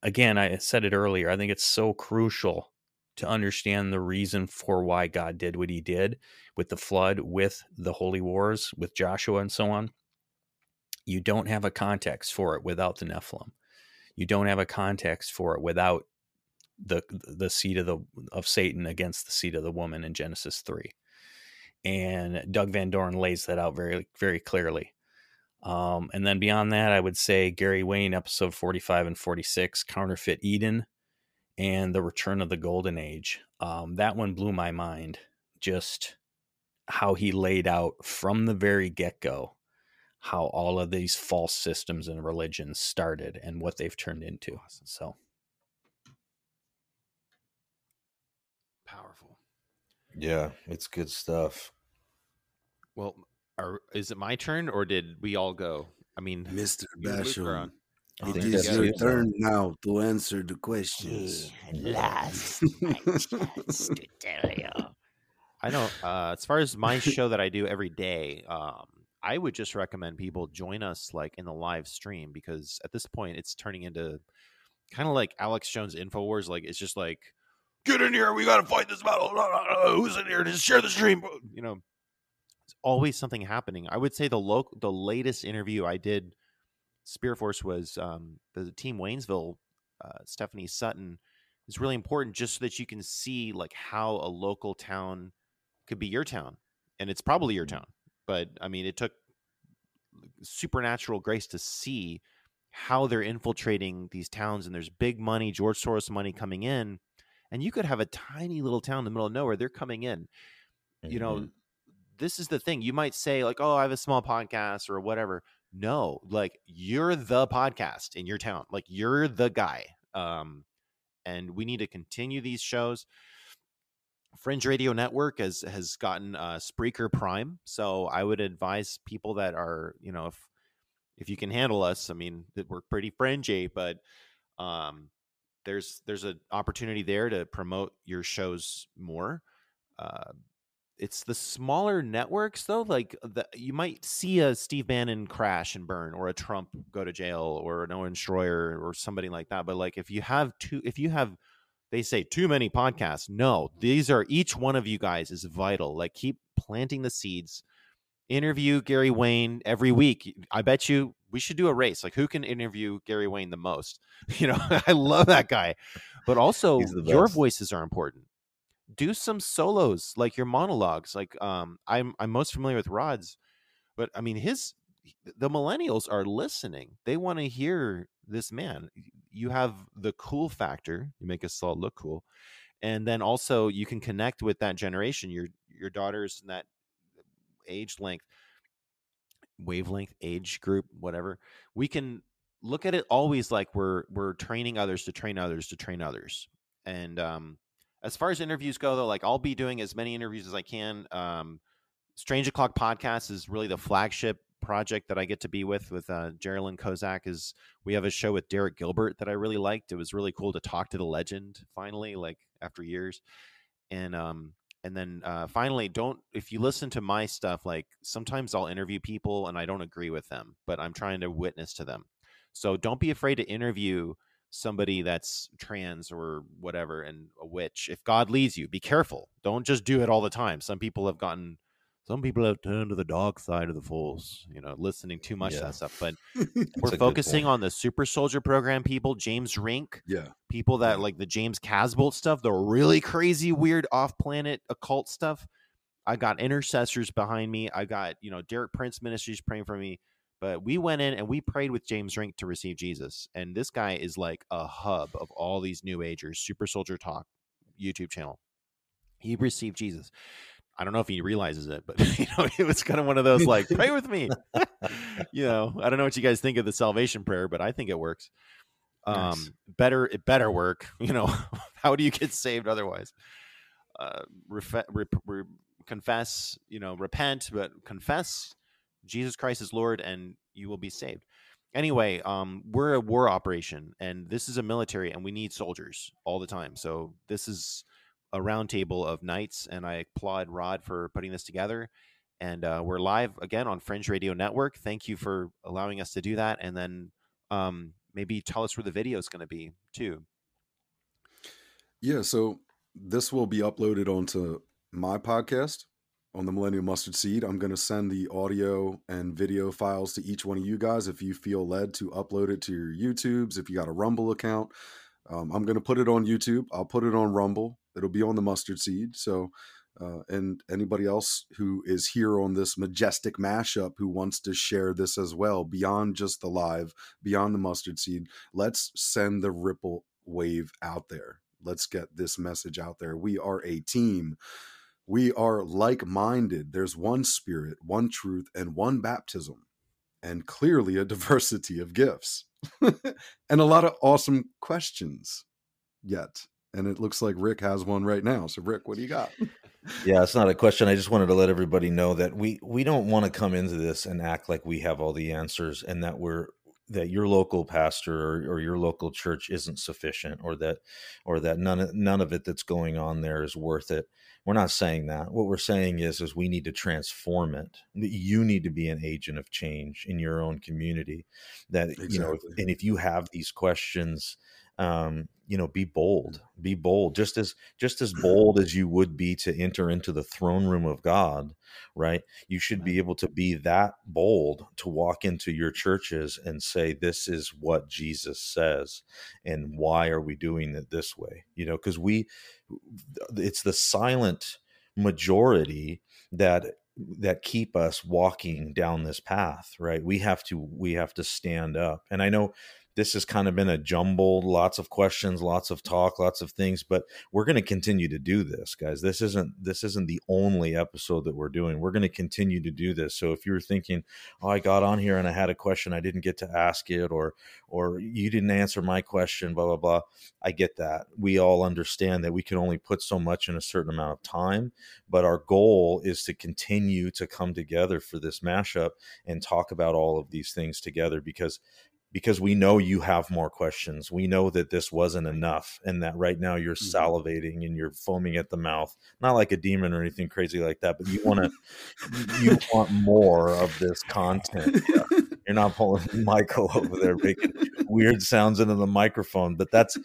again, I said it earlier, I think it's so crucial to understand the reason for why God did what he did with the flood, with the holy wars, with Joshua and so on. You don't have a context for it without the Nephilim. You don't have a context for it without the the seed of the of Satan against the seed of the woman in Genesis 3 and Doug Van Dorn lays that out very very clearly. Um, and then beyond that, I would say Gary Wayne, episode 45 and 46, Counterfeit Eden, and The Return of the Golden Age. Um, that one blew my mind. Just how he laid out from the very get go how all of these false systems and religions started and what they've turned into. So Powerful. Yeah, it's good stuff. Well, are, is it my turn or did we all go? I mean, Mr. you and Luke were on. Basham, Oh, it there is your turn now to answer the questions. last my chance to tell you. I know. Uh, as far as my (laughs) show that I do every day, um, I would just recommend people join us like in the live stream because at this point it's turning into kind of like Alex Jones Infowars. Like it's just like get in here, we got to fight this battle. Who's in here? Just share the stream. You know, it's always something happening. I would say the local, the latest interview I did, Spear Force was um, the team Waynesville. Uh, Stephanie Sutton is really important just so that you can see like how a local town could be your town, and it's probably your town. But I mean, it took supernatural grace to see how they're infiltrating these towns, and there's big money, George Soros money coming in, and you could have a tiny little town in the middle of nowhere. They're coming in, you know. This is the thing. You might say like, "Oh, I have a small podcast or whatever." No, like you're the podcast in your town. Like you're the guy. Um, and we need to continue these shows. Fringe Radio Network has has gotten uh, Spreaker Prime, so I would advise people that are you know if if you can handle us, I mean we're pretty fringy, but um, there's there's an opportunity there to promote your shows more. Uh, it's the smaller networks though, like the, you might see a Steve Bannon crash and burn, or a Trump go to jail, or an Owen Schroyer, or somebody like that. But like if you have two, if you have they say too many podcasts. No, these are each one of you guys is vital. Like keep planting the seeds. Interview Gary Wayne every week. I bet you we should do a race. Like who can interview Gary Wayne the most? (laughs) You know, (laughs) I love that guy. But also your voices are important. Do some solos, like your monologues. Like um I'm I'm most familiar with Rod's, but I mean his the millennials are listening. They want to hear this man. You have the cool factor. You make us all look cool, and then also you can connect with that generation. Your your daughters in that age length, wavelength, age group, whatever. We can look at it always like we're we're training others to train others to train others. And um, as far as interviews go, though, like I'll be doing as many interviews as I can. Um, Strange O'clock podcast is really the flagship project that I get to be with with uh, Geraldine Kozak is we have a show with Derek Gilbert that I really liked. It was really cool to talk to the legend finally, like after years. And um and then uh, finally, don't if you listen to my stuff, like sometimes I'll interview people and I don't agree with them, but I'm trying to witness to them. So don't be afraid to interview somebody that's trans or whatever and a witch. If God leads you, be careful. Don't just do it all the time. Some people have gotten some people have turned to the dark side of the force, you know, listening too much yeah. to that stuff. But (laughs) we're focusing on the super soldier program people, James Rink, yeah, people that like the James Casbolt stuff, the really crazy, weird off planet occult stuff. I got intercessors behind me. I got, you know, Derek Prince Ministries praying for me. But we went in and we prayed with James Rink to receive Jesus. And this guy is like a hub of all these new agers, Super Soldier Talk YouTube channel. He received Jesus. I don't know if he realizes it, but (laughs) you know, it was kind of one of those like, pray with me. (laughs) you know, I don't know what you guys think of the salvation prayer, but I think it works. Um, better, it better work. (laughs) You know, how do you get saved otherwise? Uh, refe- re- re- confess, you know, repent, but confess Jesus Christ is Lord, and you will be saved. Anyway, um, we're a war operation, and this is a military, and we need soldiers all the time. So this is a roundtable of knights, and I applaud Rod for putting this together. And uh, we're live again on Fringe Radio Network. Thank you for allowing us to do that. And then um, maybe tell us where the video is going to be too. Yeah, so this will be uploaded onto my podcast on the Millennial Mustard Seed. I'm going to send the audio and video files to each one of you guys if you feel led to upload it to your YouTubes, if you got a Rumble account. Um, I'm going to put it on YouTube. I'll put it on Rumble. It'll be on the mustard seed. So, uh, and anybody else who is here on this majestic mashup who wants to share this as well, beyond just the live, beyond the mustard seed, let's send the ripple wave out there. Let's get this message out there. We are a team. We are like minded. There's one spirit, one truth, and one baptism, and clearly a (laughs) diversity of gifts (laughs) and a lot of awesome questions yet and it looks like Rick has one right now. So, Rick, what do you got? yeah, it's not a question. I just wanted to let everybody know that we we don't want to come into this and act like we have all the answers, and that we're that your local pastor or, or your local church isn't sufficient, or that or that none of, none of it that's going on there is worth it. We're not saying that. What we're saying is is we need to transform it. You need to be an agent of change in your own community. That exactly. you know, and if you have these questions um, you know be bold be bold just as just as bold as you would be to enter into the throne room of god right? You should be able to be that bold to walk into your churches and say this is what jesus says and why are we doing it this way? You know because we it's the silent majority that that keep us walking down this path right? We have to we have to stand up. And i know this has kind of been a jumble, lots of questions, lots of talk, lots of things. But we're going to continue to do this, guys. This isn't this isn't the only episode that we're doing. We're going to continue to do this. So if you're thinking, "Oh, I got on here and I had a question, I didn't get to ask it," or or you didn't answer my question, blah blah blah, I get that. We all understand that we can only put so much in a certain amount of time, but our goal is to continue to come together for this mashup and talk about all of these things together because because we know you have more questions. We know that this wasn't enough and that right now you're Mm-hmm. salivating and you're foaming at the mouth. Not like a demon or anything crazy like that, but you want to you (laughs) want more of this content. Yeah. You're not pulling (laughs) Michael over there making weird sounds into the microphone, but that's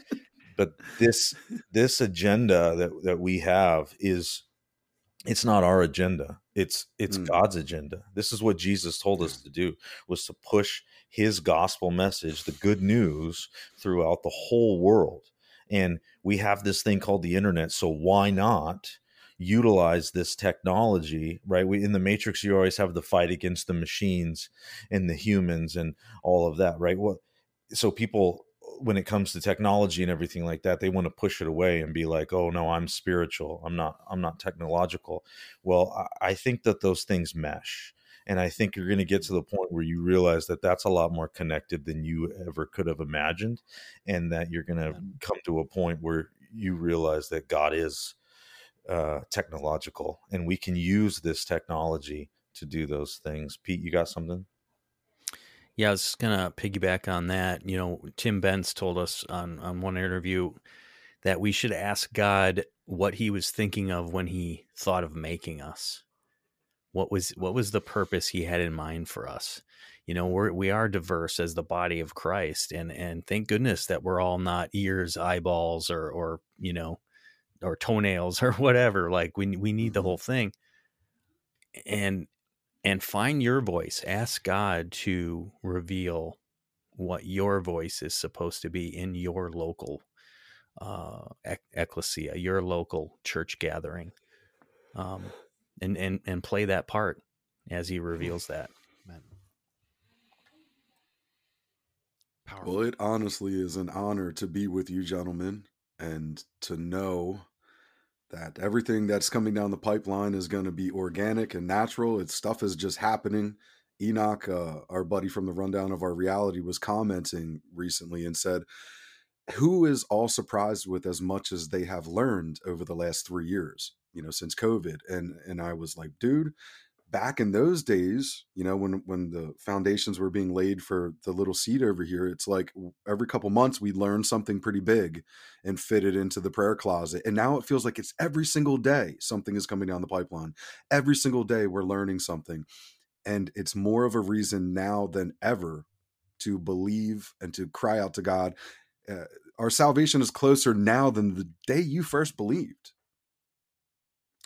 but this this agenda that that we have is it's not our agenda it's it's god's agenda this is what jesus told us to do was to push his gospel message the good news throughout the whole world. And we have this thing called the internet so why not utilize this technology right? We in the matrix you always have the fight against the machines and the humans and all of that right? What so people when it comes to technology and everything like that they want to push it away and be like oh no i'm spiritual. I'm not i'm not technological. Well i, I think that those things mesh and i think you're going to get to the point where you realize that that's a lot more connected than you ever could have imagined and that you're going to come to a point where you realize that god is uh, technological and we can use this technology to do those things pete you got something Yeah, I was just gonna piggyback on that. You know, Tim Benz told us on on one interview that we should ask God what he was thinking of when he thought of making us. What was what was the purpose he had in mind for us? You know, we're we are diverse as the body of Christ, and and thank goodness that we're all not ears, eyeballs, or or you know, or toenails (laughs) or whatever. Like we we need the whole thing. And and find your voice. Ask God to reveal what your voice is supposed to be in your local uh, ecclesia, your local church gathering, um, and and and play that part as He reveals that. Well, it honestly is an honor to be with you, gentlemen, and to know that everything that's coming down the pipeline is going to be organic and natural. It's stuff is just happening. Enoch, uh, our buddy from the rundown of our reality, was commenting recently and said, "Who is all surprised with as much as they have learned over the last three years? You know, since COVID." And and I was like, "Dude." back in those days, you know, when when the foundations were being laid for the little seed over here, it's like every couple months we learn something pretty big and fit it into the prayer closet. And now it feels like it's every single day something is coming down the pipeline. Every single day we're learning something. And it's more of a reason now than ever to believe and to cry out to God. Uh, our salvation is closer now than the day you first believed.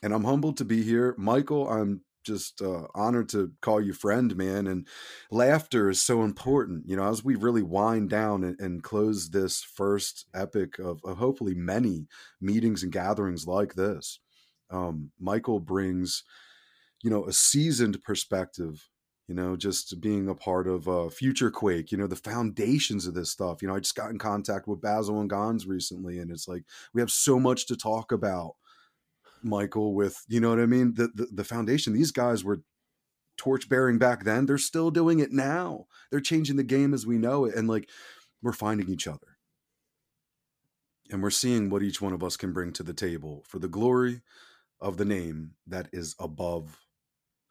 And I'm humbled to be here. Michael, I'm just uh, honored to call you friend, man. And laughter is so important. You know, as we really wind down and, and close this first epic of, of, hopefully many meetings and gatherings like this, um, Michael brings, you know, a seasoned perspective. You know, just being a part of uh, Future Quake, you know, the foundations of this stuff. You know, I just got in contact with Basil and Gonz recently, and it's like we have so much to talk about Michael with you know what I mean? The, the the foundation these guys were torch bearing back then. They're still doing it now. They're changing the game as we know it and like we're finding each other. And we're seeing what each one of us can bring to the table for the glory of the name that is above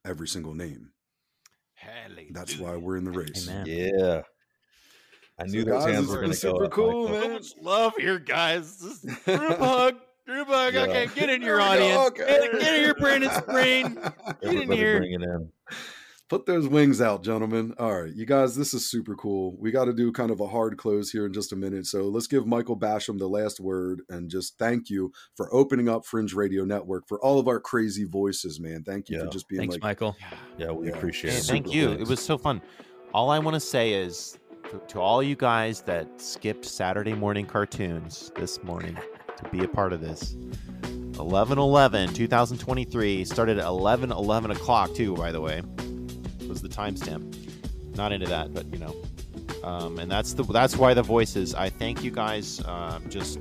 every single name. That's why we're in the race. Amen. yeah. I knew so those guys, hands were going to go super up, cool Michael. man. Love here, guys. This is group (laughs) hug. Group hug. Yeah. Okay, get in your we audience. okay. Get, get in here, Brandon Sprain. Get in Everybody here. bring it in. Put those wings out, gentlemen. All right, you guys, this is super cool. We got to do kind of a hard close here in just a minute. So let's give Michael Basham the last word and just thank you for opening up Fringe Radio Network for all of our crazy voices, man. Thank you for just being Thanks, like, Michael. Yeah, we Yeah. appreciate it. thank you. cool. It was so fun. All I want to say is to, to all you guys that skipped Saturday morning cartoons this morning to be a part of this. 11 11 2023 started at 11 11 o'clock, too, by the way, was the timestamp. Not into that, but you know. Um, and that's the that's why the voices. I thank you guys. Uh, just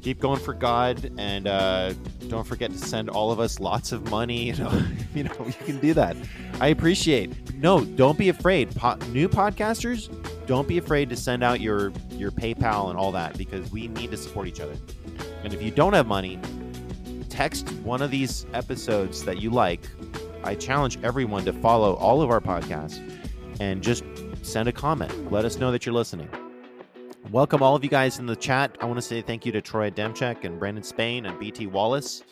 keep going for God, and uh, don't forget to send all of us lots of money. (laughs) You know, (laughs) you know, you can do that. I appreciate. No, don't be afraid. Po- new podcasters, don't be afraid to send out your your PayPal and all that because we need to support each other. And if you don't have money, text one of these episodes that you like. I challenge everyone to follow all of our podcasts and just send a comment. Let us know that you're listening. Welcome all of you guys in the chat. I want to say thank you to Troy Demchek and Brandon Spain and BT Wallace.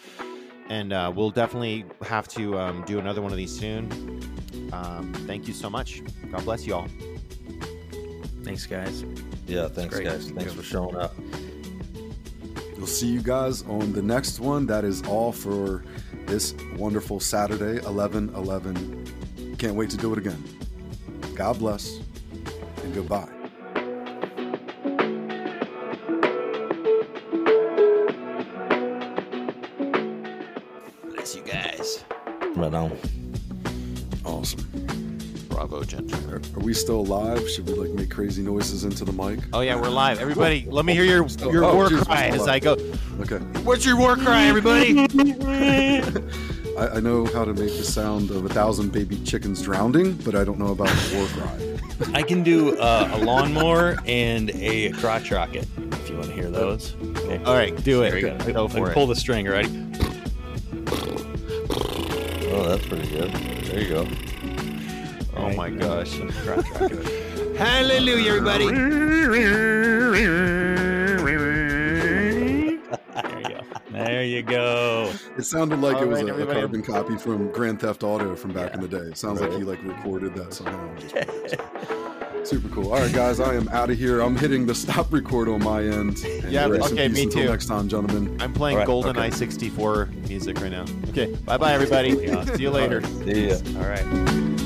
And uh, we'll definitely have to um, do another one of these soon. Um, thank you so much. God bless you all. Thanks, guys. Yeah, thanks, guys. Thanks for showing up. We'll see you guys on the next one. That is all for this wonderful Saturday, 11 11. Can't wait to do it again. God bless and goodbye. Bless you guys. Right on. Awesome. Are, are we still live? Should we like make crazy noises into the mic? Oh yeah, we're live. Everybody, let me hear your Still- your oh, war geez, cry as I go. Okay. What's your war cry, everybody? (laughs) I, I know how to make the sound of a thousand baby chickens drowning, but I don't know about the war cry. (laughs) I can do uh, a lawnmower and a crotch rocket if you want to hear those. Okay. All right, do it. There you go. Go for can it. Pull the string, ready? Oh, that's pretty good. There you go. Oh my gosh. (laughs) Hallelujah, everybody. There you go. There you go. It sounded like All it was right, a, a carbon copy from Grand Theft Auto from back in the day. It sounds like he like recorded that somehow. and just put it. Super cool. All right, guys, I am out of here. I'm hitting the stop record on my end. Yeah, okay, peace me until too. next time, gentlemen. I'm playing All right, Golden okay. Eye 64 music right now. Okay, bye bye, everybody. (laughs) See you later. See ya. All right.